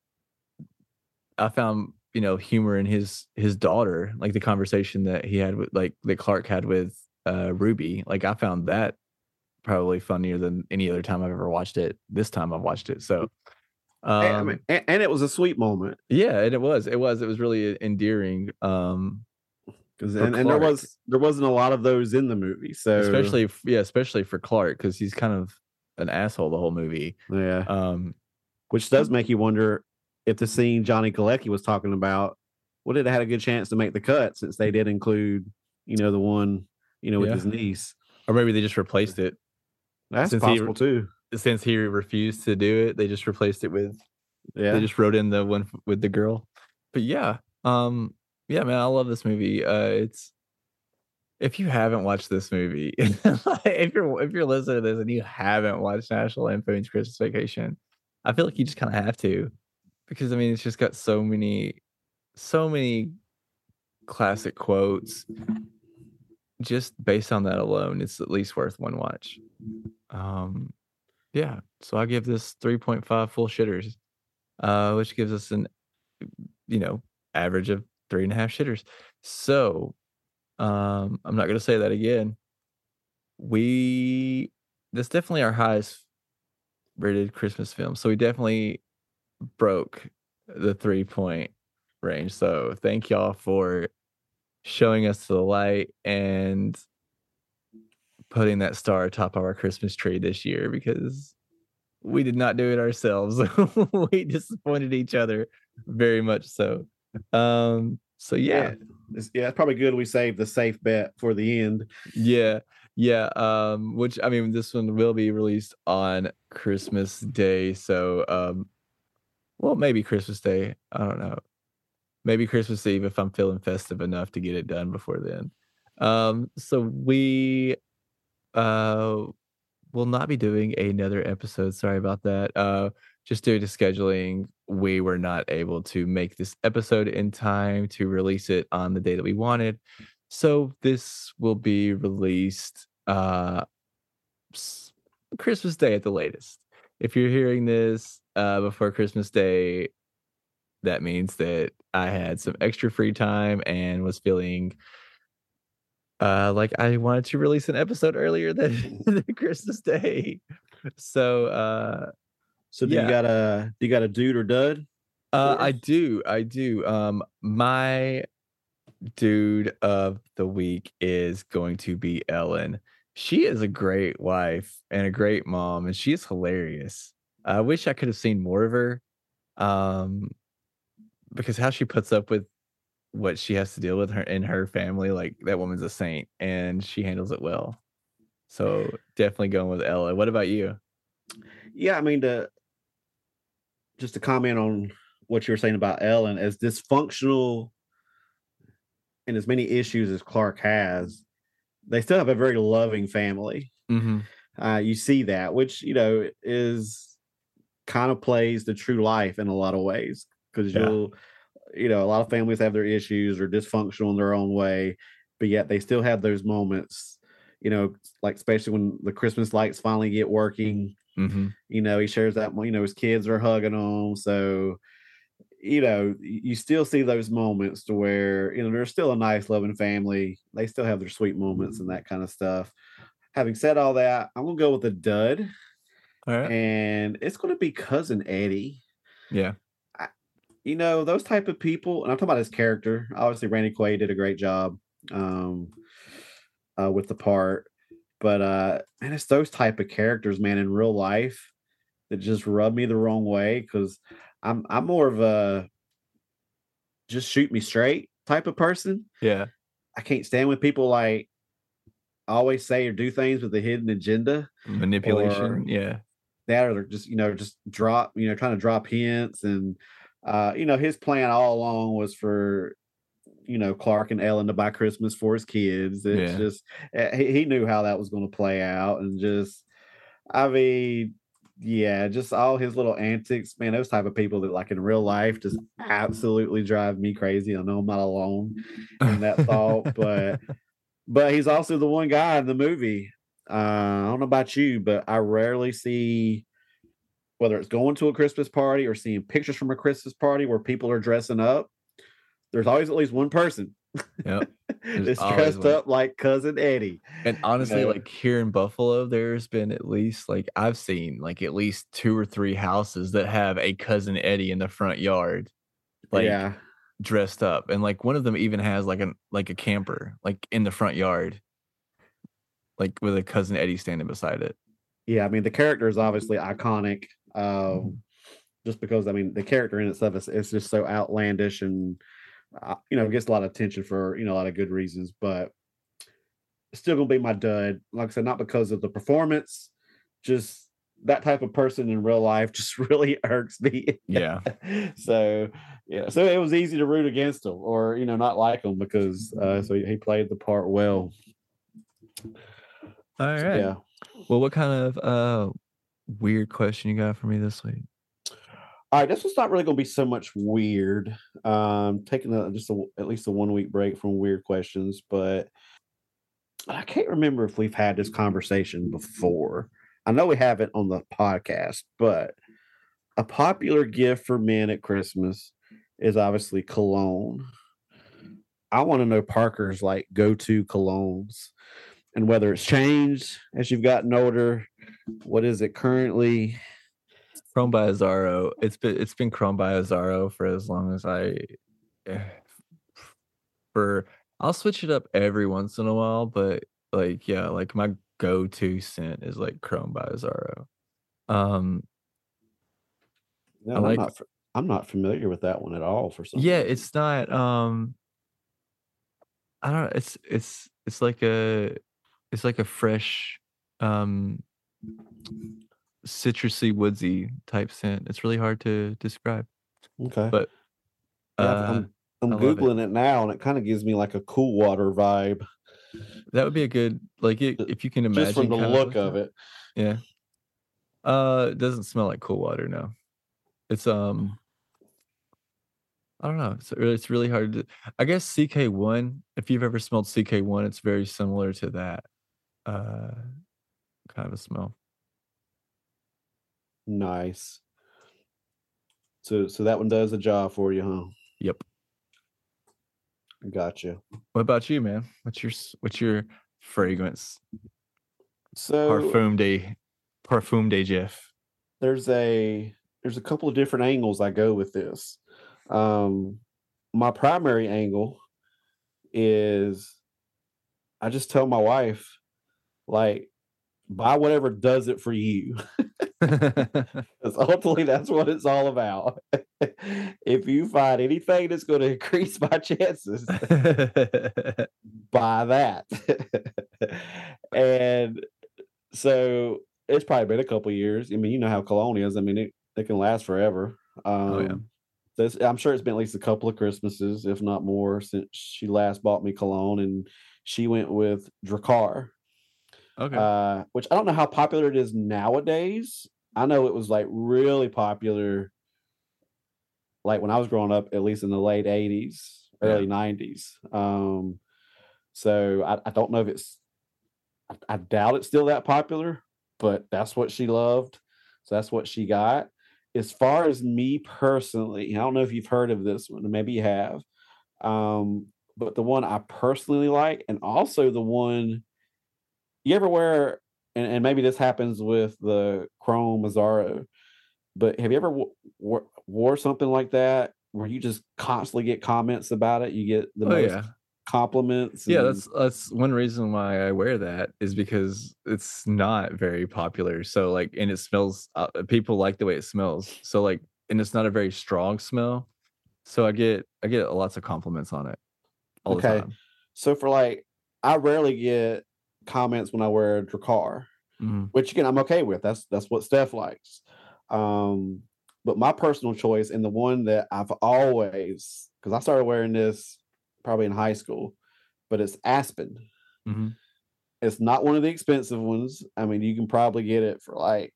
I found you know humor in his his daughter, like the conversation that he had with like that Clark had with uh Ruby. Like I found that probably funnier than any other time I've ever watched it. This time I've watched it, so um, and, and, and, it was a sweet moment. Yeah, and it was. It was. It was really endearing. Um, because and, and, there was there wasn't a lot of those in the movie. So especially yeah, especially for Clark because he's kind of an asshole the whole movie. Yeah. Um, which does make you wonder if the scene Johnny Galecki was talking about would it have had a good chance to make the cut since they did include you know the one you know with yeah. his niece, or maybe they just replaced it. That's possible he, too since he refused to do it, they just replaced it with yeah. They just wrote in the one with the girl. But yeah, um, yeah, man, I love this movie. Uh, it's if you haven't watched this movie, if you're if you're listening to this and you haven't watched National Lampoon's Christmas Vacation, I feel like you just kind of have to, because I mean, it's just got so many, so many classic quotes. Just based on that alone, it's at least worth one watch. Um, yeah. So I give this 3.5 full shitters, uh, which gives us an, you know, average of three and a half shitters. So um, I'm not going to say that again. We, this definitely our highest rated Christmas film. So we definitely broke the three point range. So thank y'all for showing us the light and putting that star atop of our Christmas tree this year because we did not do it ourselves. we disappointed each other very much so. Um, so yeah. yeah. It's, yeah, it's probably good we saved the safe bet for the end. Yeah. Yeah. Um, which I mean this one will be released on Christmas Day. So um well maybe Christmas Day. I don't know. Maybe Christmas Eve if I'm feeling festive enough to get it done before then. Um, so we uh will not be doing another episode. Sorry about that. Uh, just due to scheduling, we were not able to make this episode in time to release it on the day that we wanted. So this will be released uh Christmas Day at the latest. If you're hearing this uh before Christmas Day, that means that I had some extra free time and was feeling uh like I wanted to release an episode earlier than, than Christmas Day. So uh so do yeah. you got a do you got a dude or dud? Uh I do. I do. Um my dude of the week is going to be Ellen. She is a great wife and a great mom and she is hilarious. I wish I could have seen more of her. Um because how she puts up with what she has to deal with her in her family, like that woman's a saint and she handles it well. So definitely going with Ella. What about you? Yeah, I mean to just to comment on what you were saying about Ellen, as dysfunctional and as many issues as Clark has, they still have a very loving family. Mm-hmm. Uh, you see that, which you know is kind of plays the true life in a lot of ways because Yeah. you'll you know a lot of families have their issues or dysfunctional in their own way but yet they still have those moments you know like especially when the christmas lights finally get working Mm-hmm. you know he shares that you know his kids are hugging him so you know you still see those moments to where you know they're still a nice loving family they still have their sweet moments and that kind of stuff having said all that i'm gonna go with a dud All right. and it's gonna be cousin eddie Yeah. You know those type of people and i'm talking about his character obviously randy quaid did a great job um uh with the part but uh man it's those type of characters man in real life that just rub me the wrong way because i'm i'm more of a just shoot me straight type of person Yeah. i can't stand with people like always say or do things with a hidden agenda Manipulation. Yeah. that or just you know just drop you know trying to drop hints and uh you know his plan all along was for you know clark and ellen to buy christmas for his kids it's Yeah. just uh, he, he knew how that was going to play out and just i mean yeah just all his little antics man those type of people that like in real life just absolutely drive me crazy i know i'm not alone in that thought but but he's also the one guy in the movie. Uh, I don't know about you, but I rarely see whether it's going to a Christmas party or seeing pictures from a Christmas party where people are dressing up. There's always at least one person Yep. always dressed one. up like cousin Eddie. And honestly, know? like here in Buffalo, there's been at least like I've seen like at least two or three houses that have a cousin Eddie in the front yard, like yeah, dressed up, and like one of them even has like an like a camper like in the front yard, like with a cousin Eddie standing beside it. yeah. I mean, the character is obviously iconic. Um, Mm-hmm. just because I mean, the character in itself is, is just so outlandish and uh, you know gets a lot of attention for you know a lot of good reasons, but still gonna be my dud. Like I said, not because of the performance, just that type of person in real life just really irks me. Yeah. so yeah, so it was easy to root against him or you know not like him because uh, so he, he played the part well. All right. So. Yeah. Well, what kind of uh weird question you got for me this week? All right, this one's not really going to be so much weird. Um, taking a, just a, at least a one week break from weird questions, but I can't remember if we've had this conversation before. I know we haven't on the podcast, but a popular gift for men at Christmas is obviously cologne. I want to know Parker's like go to colognes and whether it's changed as you've gotten older. What is it currently? Chrome by Azzaro. It's been it's been Chrome by Azzaro for as long as I eh, for I'll switch it up every once in a while, but like yeah, like my go-to scent is like Chrome by Azzaro. Um No, I I'm like- not. I'm not familiar with that one at all. For some. yeah, reason. it's not um I don't know, it's it's it's like a it's like a fresh um citrusy woodsy type scent. It's really hard to describe. okay. But Yeah, uh, I'm I'm love it. googling it. now, and it kind of gives me like a cool water vibe, that would be a good like i- Ju- if you can imagine just from the look like of it. Yeah. Uh, it doesn't smell like cool water. No, it's um. I don't know. It's really, it's really hard to. I guess CK one. If you've ever smelled CK one, it's very similar to that. Uh, kind of a smell. Nice. So so that one does a job for you, huh? Yep. Gotcha. What about you, man? What's your what's your fragrance? So Parfum de Parfum de Jeff. there's a there's a couple of different angles I go with this. Um my primary angle is I just tell my wife like buy whatever does it for you. Because ultimately that's what it's all about. if you find anything that's going to increase my chances, buy that. and so it's probably been a couple years. I mean, you know how cologne is. I mean, it, it can last forever. Um, Oh, yeah. so it's- I'm sure it's been at least a couple of Christmases, if not more, since she last bought me cologne, and she went with Drakkar, okay. uh, which I don't know how popular it is nowadays. I know it was like really popular, like when I was growing up, at least in the late '80s, Yeah. early '90s. Um, so I, I don't know if it's, I, I doubt it's still that popular, but that's what she loved, so that's what she got. As far as me personally, I don't know if you've heard of this one, maybe you have. Um, but the one I personally like, and also the one you ever wear, and, and maybe this happens with the Chrome Mazzaro, but have you ever w- wore, wore something like that where you just constantly get comments about it? You get the oh most yeah. compliments. Yeah, that's that's one reason why I wear that is because it's not very popular. So like, and it smells. Uh, people like the way it smells. So like, and it's not a very strong smell. So I get I get lots of compliments on it all Okay. the time. so for like, I rarely get comments when I wear a Drakkar. Mhm. which again I'm okay with. That's that's what Steph likes. Um, but my personal choice and the one that I've always because I started wearing this probably in high school, but it's Aspen. Mhm. It's not one of the expensive ones. I mean, you can probably get it for like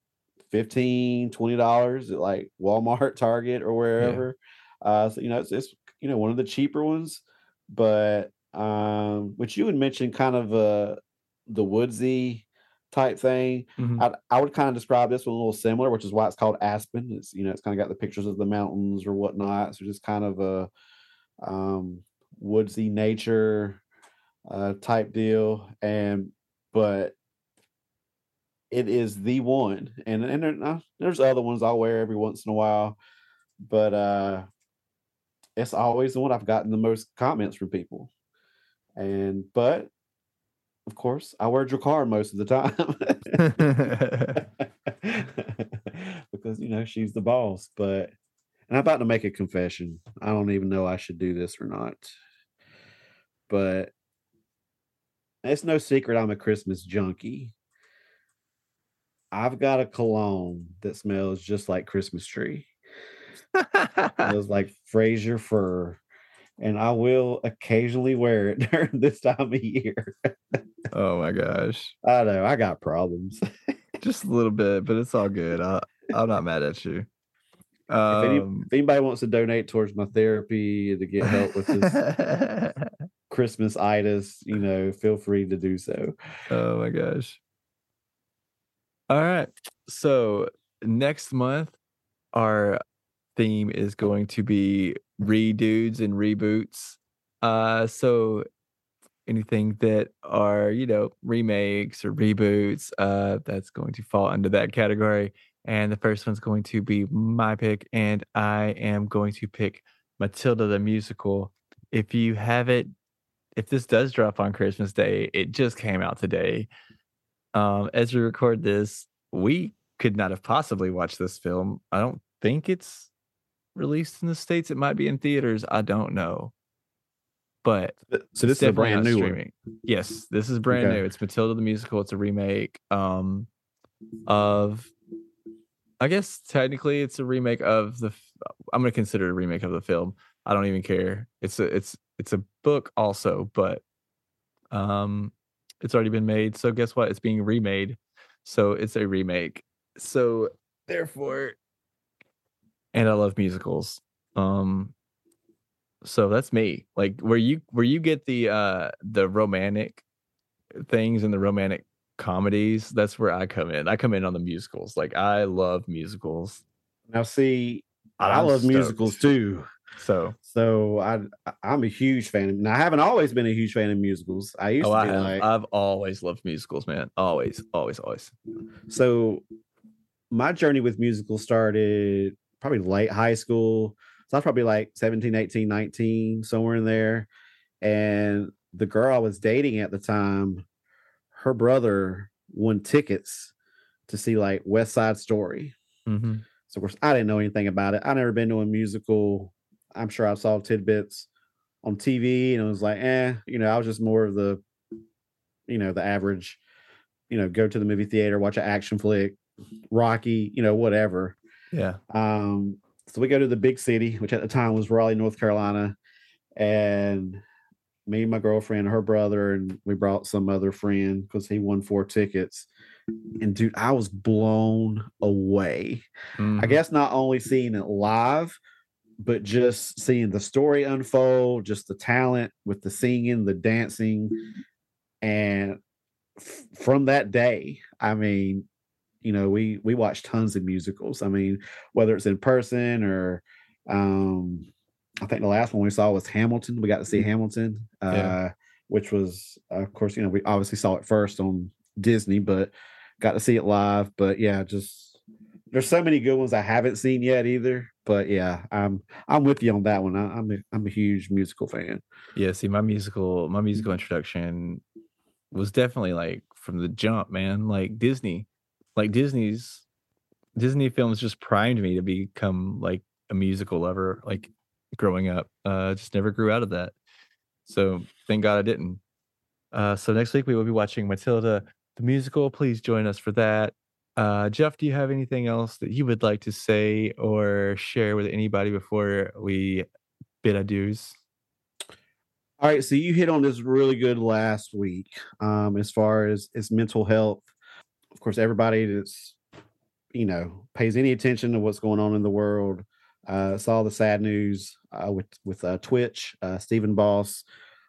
15 20 dollars at like Walmart, Target, or wherever. Uh, so you know, it's, it's you know one of the cheaper ones, but um, which you had mentioned kind of uh the woodsy type thing. Mhm. I, I would kind of describe this one a little similar, which is why it's called Aspen. It's you know it's kind of got the pictures of the mountains or whatnot, so just kind of a um, woodsy nature uh, type deal. And but it is the one, and and there, uh, there's other ones I'll wear every once in a while, but uh, it's always the one I've gotten the most comments from people. And but of course, I wear Drakkar most of the time. because you know she's the boss. But and I'm about to make a confession. I don't even know I should do this or not. But it's no secret I'm a Christmas junkie. I've got a cologne that smells just like Christmas tree. it was like Fraser fir. And I will occasionally wear it during this time of year. oh my gosh, I know I got problems. just a little bit, but it's all good. I, I'm not mad at you. if, any, Um, if anybody wants to donate towards my therapy to get help with this Christmas itis, you know, feel free to do so. Oh my gosh. All right. So next month, our theme is going to be redudes and reboots. Uh, so anything that are, you know, remakes or reboots, uh, that's going to fall under that category. And the first one's going to be my pick, and I am going to pick Matilda the musical. If you have it, if this does drop on Christmas Day, it just came out today. Um, as we record this, we could not have possibly watched this film. I don't think it's released in the states. It might be in theaters. I don't know, but So this is a brand new one. Yes, this is brand Okay. new. It's Matilda the musical. It's a remake um of I guess technically it's a remake of the I'm going to consider it a remake of the film. I don't even care. It's a it's it's a book also, but um it's already been made. So guess what? It's being remade. So it's a remake. So therefore, and I love musicals. Um, so that's me. Like where you where you get the uh the romantic things and the romantic comedies, that's where I come in. I come in on the musicals. Like I love musicals. Now, see, i love stoked. musicals too. So, so I I'm a huge fan. Now, I haven't always been a huge fan of musicals. I used oh, to be I like I've always loved musicals, man. Always, always, always. So, my journey with musicals started probably late high school. So I was probably like 17, 18, 19, somewhere in there. And the girl I was dating at the time, her brother won tickets to see like West Side Story. Mm-hmm. So of course I didn't know anything about it. I'd never been to a musical. I'm sure I saw tidbits on TV and it was like, eh, you know, I was just more of the, you know, the average, you know, go to the movie theater, watch an action flick, Rocky, you know, whatever. Yeah. Um, so we go to the big city, which at the time was Raleigh, North Carolina, and me and my girlfriend, her brother, and we brought some other friend because he won four tickets. And dude, I was blown away. Mm-hmm. I guess not only seeing it live, but just seeing the story unfold, just the talent with the singing, the dancing. And f- from that day, I mean, you know, we we watched tons of musicals. I mean, whether it's in person or um I think the last one we saw was Hamilton. We got to see Hamilton, uh, yeah. which was, of course, you know, we obviously saw it first on Disney, but got to see it live. But yeah, just there's so many good ones I haven't seen yet either. But yeah, I'm I'm with you on that one. I, am a, I'm a huge musical fan. Yeah, see, my musical my musical introduction was definitely like from the jump, man. Like Disney, like Disney's Disney films just primed me to become like a musical lover. Like growing up. Uh, just never grew out of that. So thank God I didn't. Uh, so next week we will be watching Matilda the musical. Please join us for that. Uh, Jeff, do you have anything else that you would like to say or share with anybody before we bid adieus? All right, so you hit on this really good last week um, as far as, as mental health. Of course, everybody that's you know pays any attention to what's going on in the world uh, saw the sad news uh, with with uh, Twitch. Uh, Stephen Boss,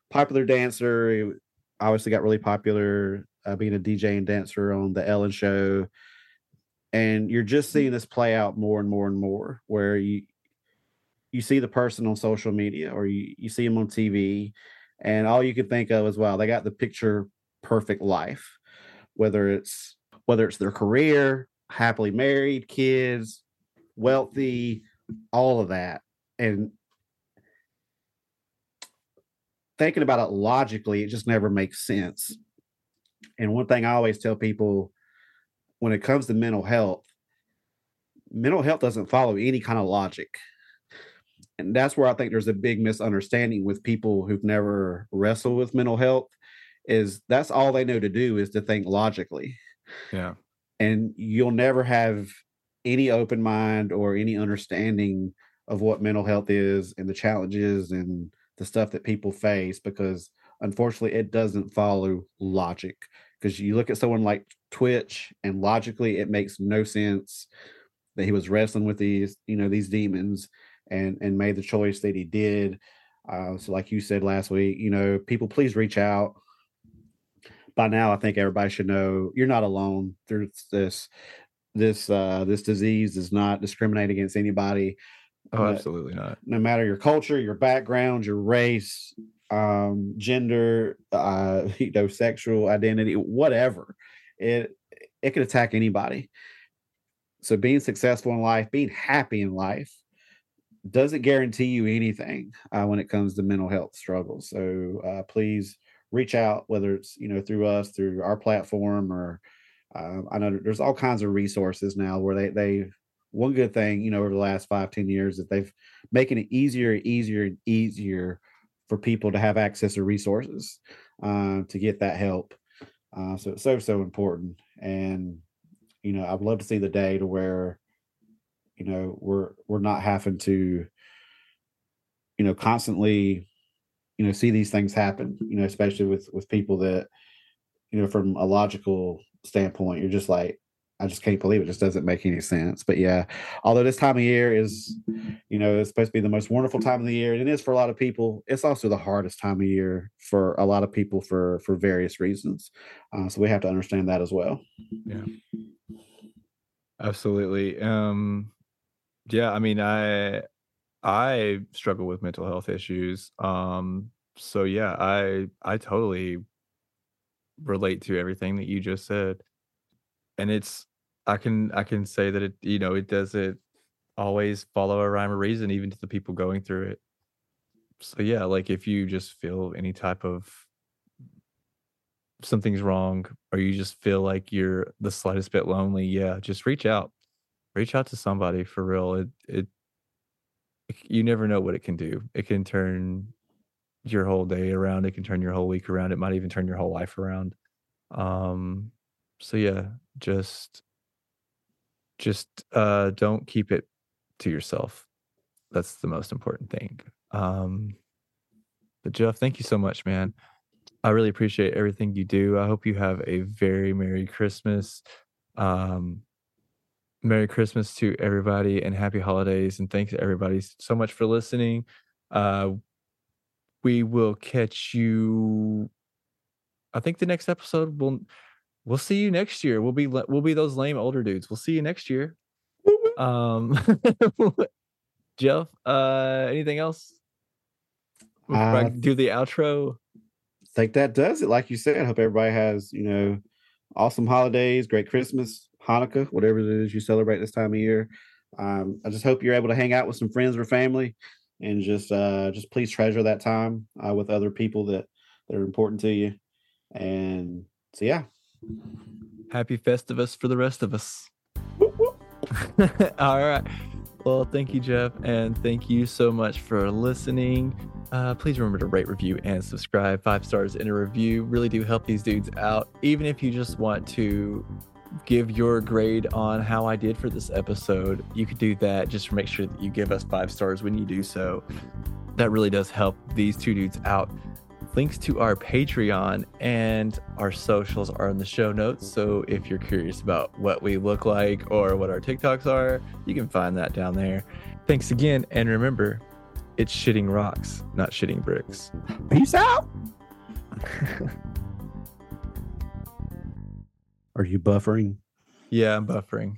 popular dancer, he obviously got really popular uh, being a DJ and dancer on the Ellen Show, and you're just seeing this play out more and more and more, where you you see the person on social media or you you see them on TV, and all you can think of is wow, they got the picture perfect life, whether it's whether it's their career, happily married, kids, wealthy all of that. And thinking about it logically it just never makes sense. And one thing i always tell people when it comes to mental health mental health doesn't follow any kind of logic. And that's where i think there's a big misunderstanding with people who've never wrestled with mental health is that's all they know to do is to think logically yeah. And you'll never have any open mind or any understanding of what mental health is and the challenges and the stuff that people face because unfortunately it doesn't follow logic. Because you look at someone like twitch and logically it makes no sense that he was wrestling with these you know these demons and and made the choice that he did. Uh, so like you said last week you know people please reach out by now i think everybody should know you're not alone there's this this uh, this disease does not discriminate against anybody. Oh, absolutely not. No matter your culture, your background, your race, um, gender, uh, you know, sexual identity, whatever, it it could attack anybody. So being successful in life, being happy in life, doesn't guarantee you anything uh, when it comes to mental health struggles. So uh, please reach out, whether it's you know through us, through our platform, or uh, I know there's all kinds of resources now where they they one good thing you know over the last five ten years that they've making it easier easier and easier for people to have access to resources uh, to get that help. Uh, so it's so so important, and you know I'd love to see the day to where you know we're we're not having to you know constantly you know see these things happen you know especially with with people that you know from a logical standpoint. You're just like, I just can't believe it. Just doesn't make any sense. But yeah, although this time of year is, you know, it's supposed to be the most wonderful time of the year, and it is for a lot of people. It's also the hardest time of year for a lot of people for for various reasons. Uh, so we have to understand that as well. Yeah. Absolutely. Um yeah, I mean I I struggle with mental health issues. Um so yeah, I I totally relate to everything that you just said. And it's I can I can say that it you know, it doesn't always follow a rhyme or reason even to the people going through it. So yeah, like if you just feel any type of something's wrong or you just feel like you're the slightest bit lonely, yeah, just reach out. Reach out to somebody for real. It it you never know what it can do. It can turn your whole day around. It can turn your whole week around. It might even turn your whole life around. Um so yeah, just just uh don't keep it to yourself. That's the most important thing. Um but Jeff, thank you so much, man. I really appreciate everything you do. I hope you have a very Merry Christmas. Um, Merry Christmas to everybody and happy holidays. And thanks everybody so much for listening. Uh, we will catch you. I think the next episode will we'll see you next year. We'll be we'll be those lame older dudes. We'll see you next year. Um, Jeff, uh, anything else? Uh, do the outro. I think that does it. Like you said, I hope everybody has, you know, awesome holidays, great Christmas, Hanukkah, whatever it is you celebrate this time of year. Um, I just hope you're able to hang out with some friends or family and just uh just please treasure that time uh, with other people that, that are important to you. And so yeah. Happy Festivus for the rest of us. All right. Well, thank you, Jeff, and thank you so much for listening. Uh, please remember to rate, review, and subscribe. Five stars in a review really do help these dudes out. Even if you just want to give your grade on how I did for this episode, you could do that. Just to make sure that you give us five stars when you do so. That really does help these two dudes out. Links to our Patreon and our socials are in the show notes. So if you're curious about what we look like or what our TikToks are, you can find that down there. Thanks again. And remember, it's shitting rocks, not shitting bricks. Peace out. Are you buffering? Yeah, I'm buffering.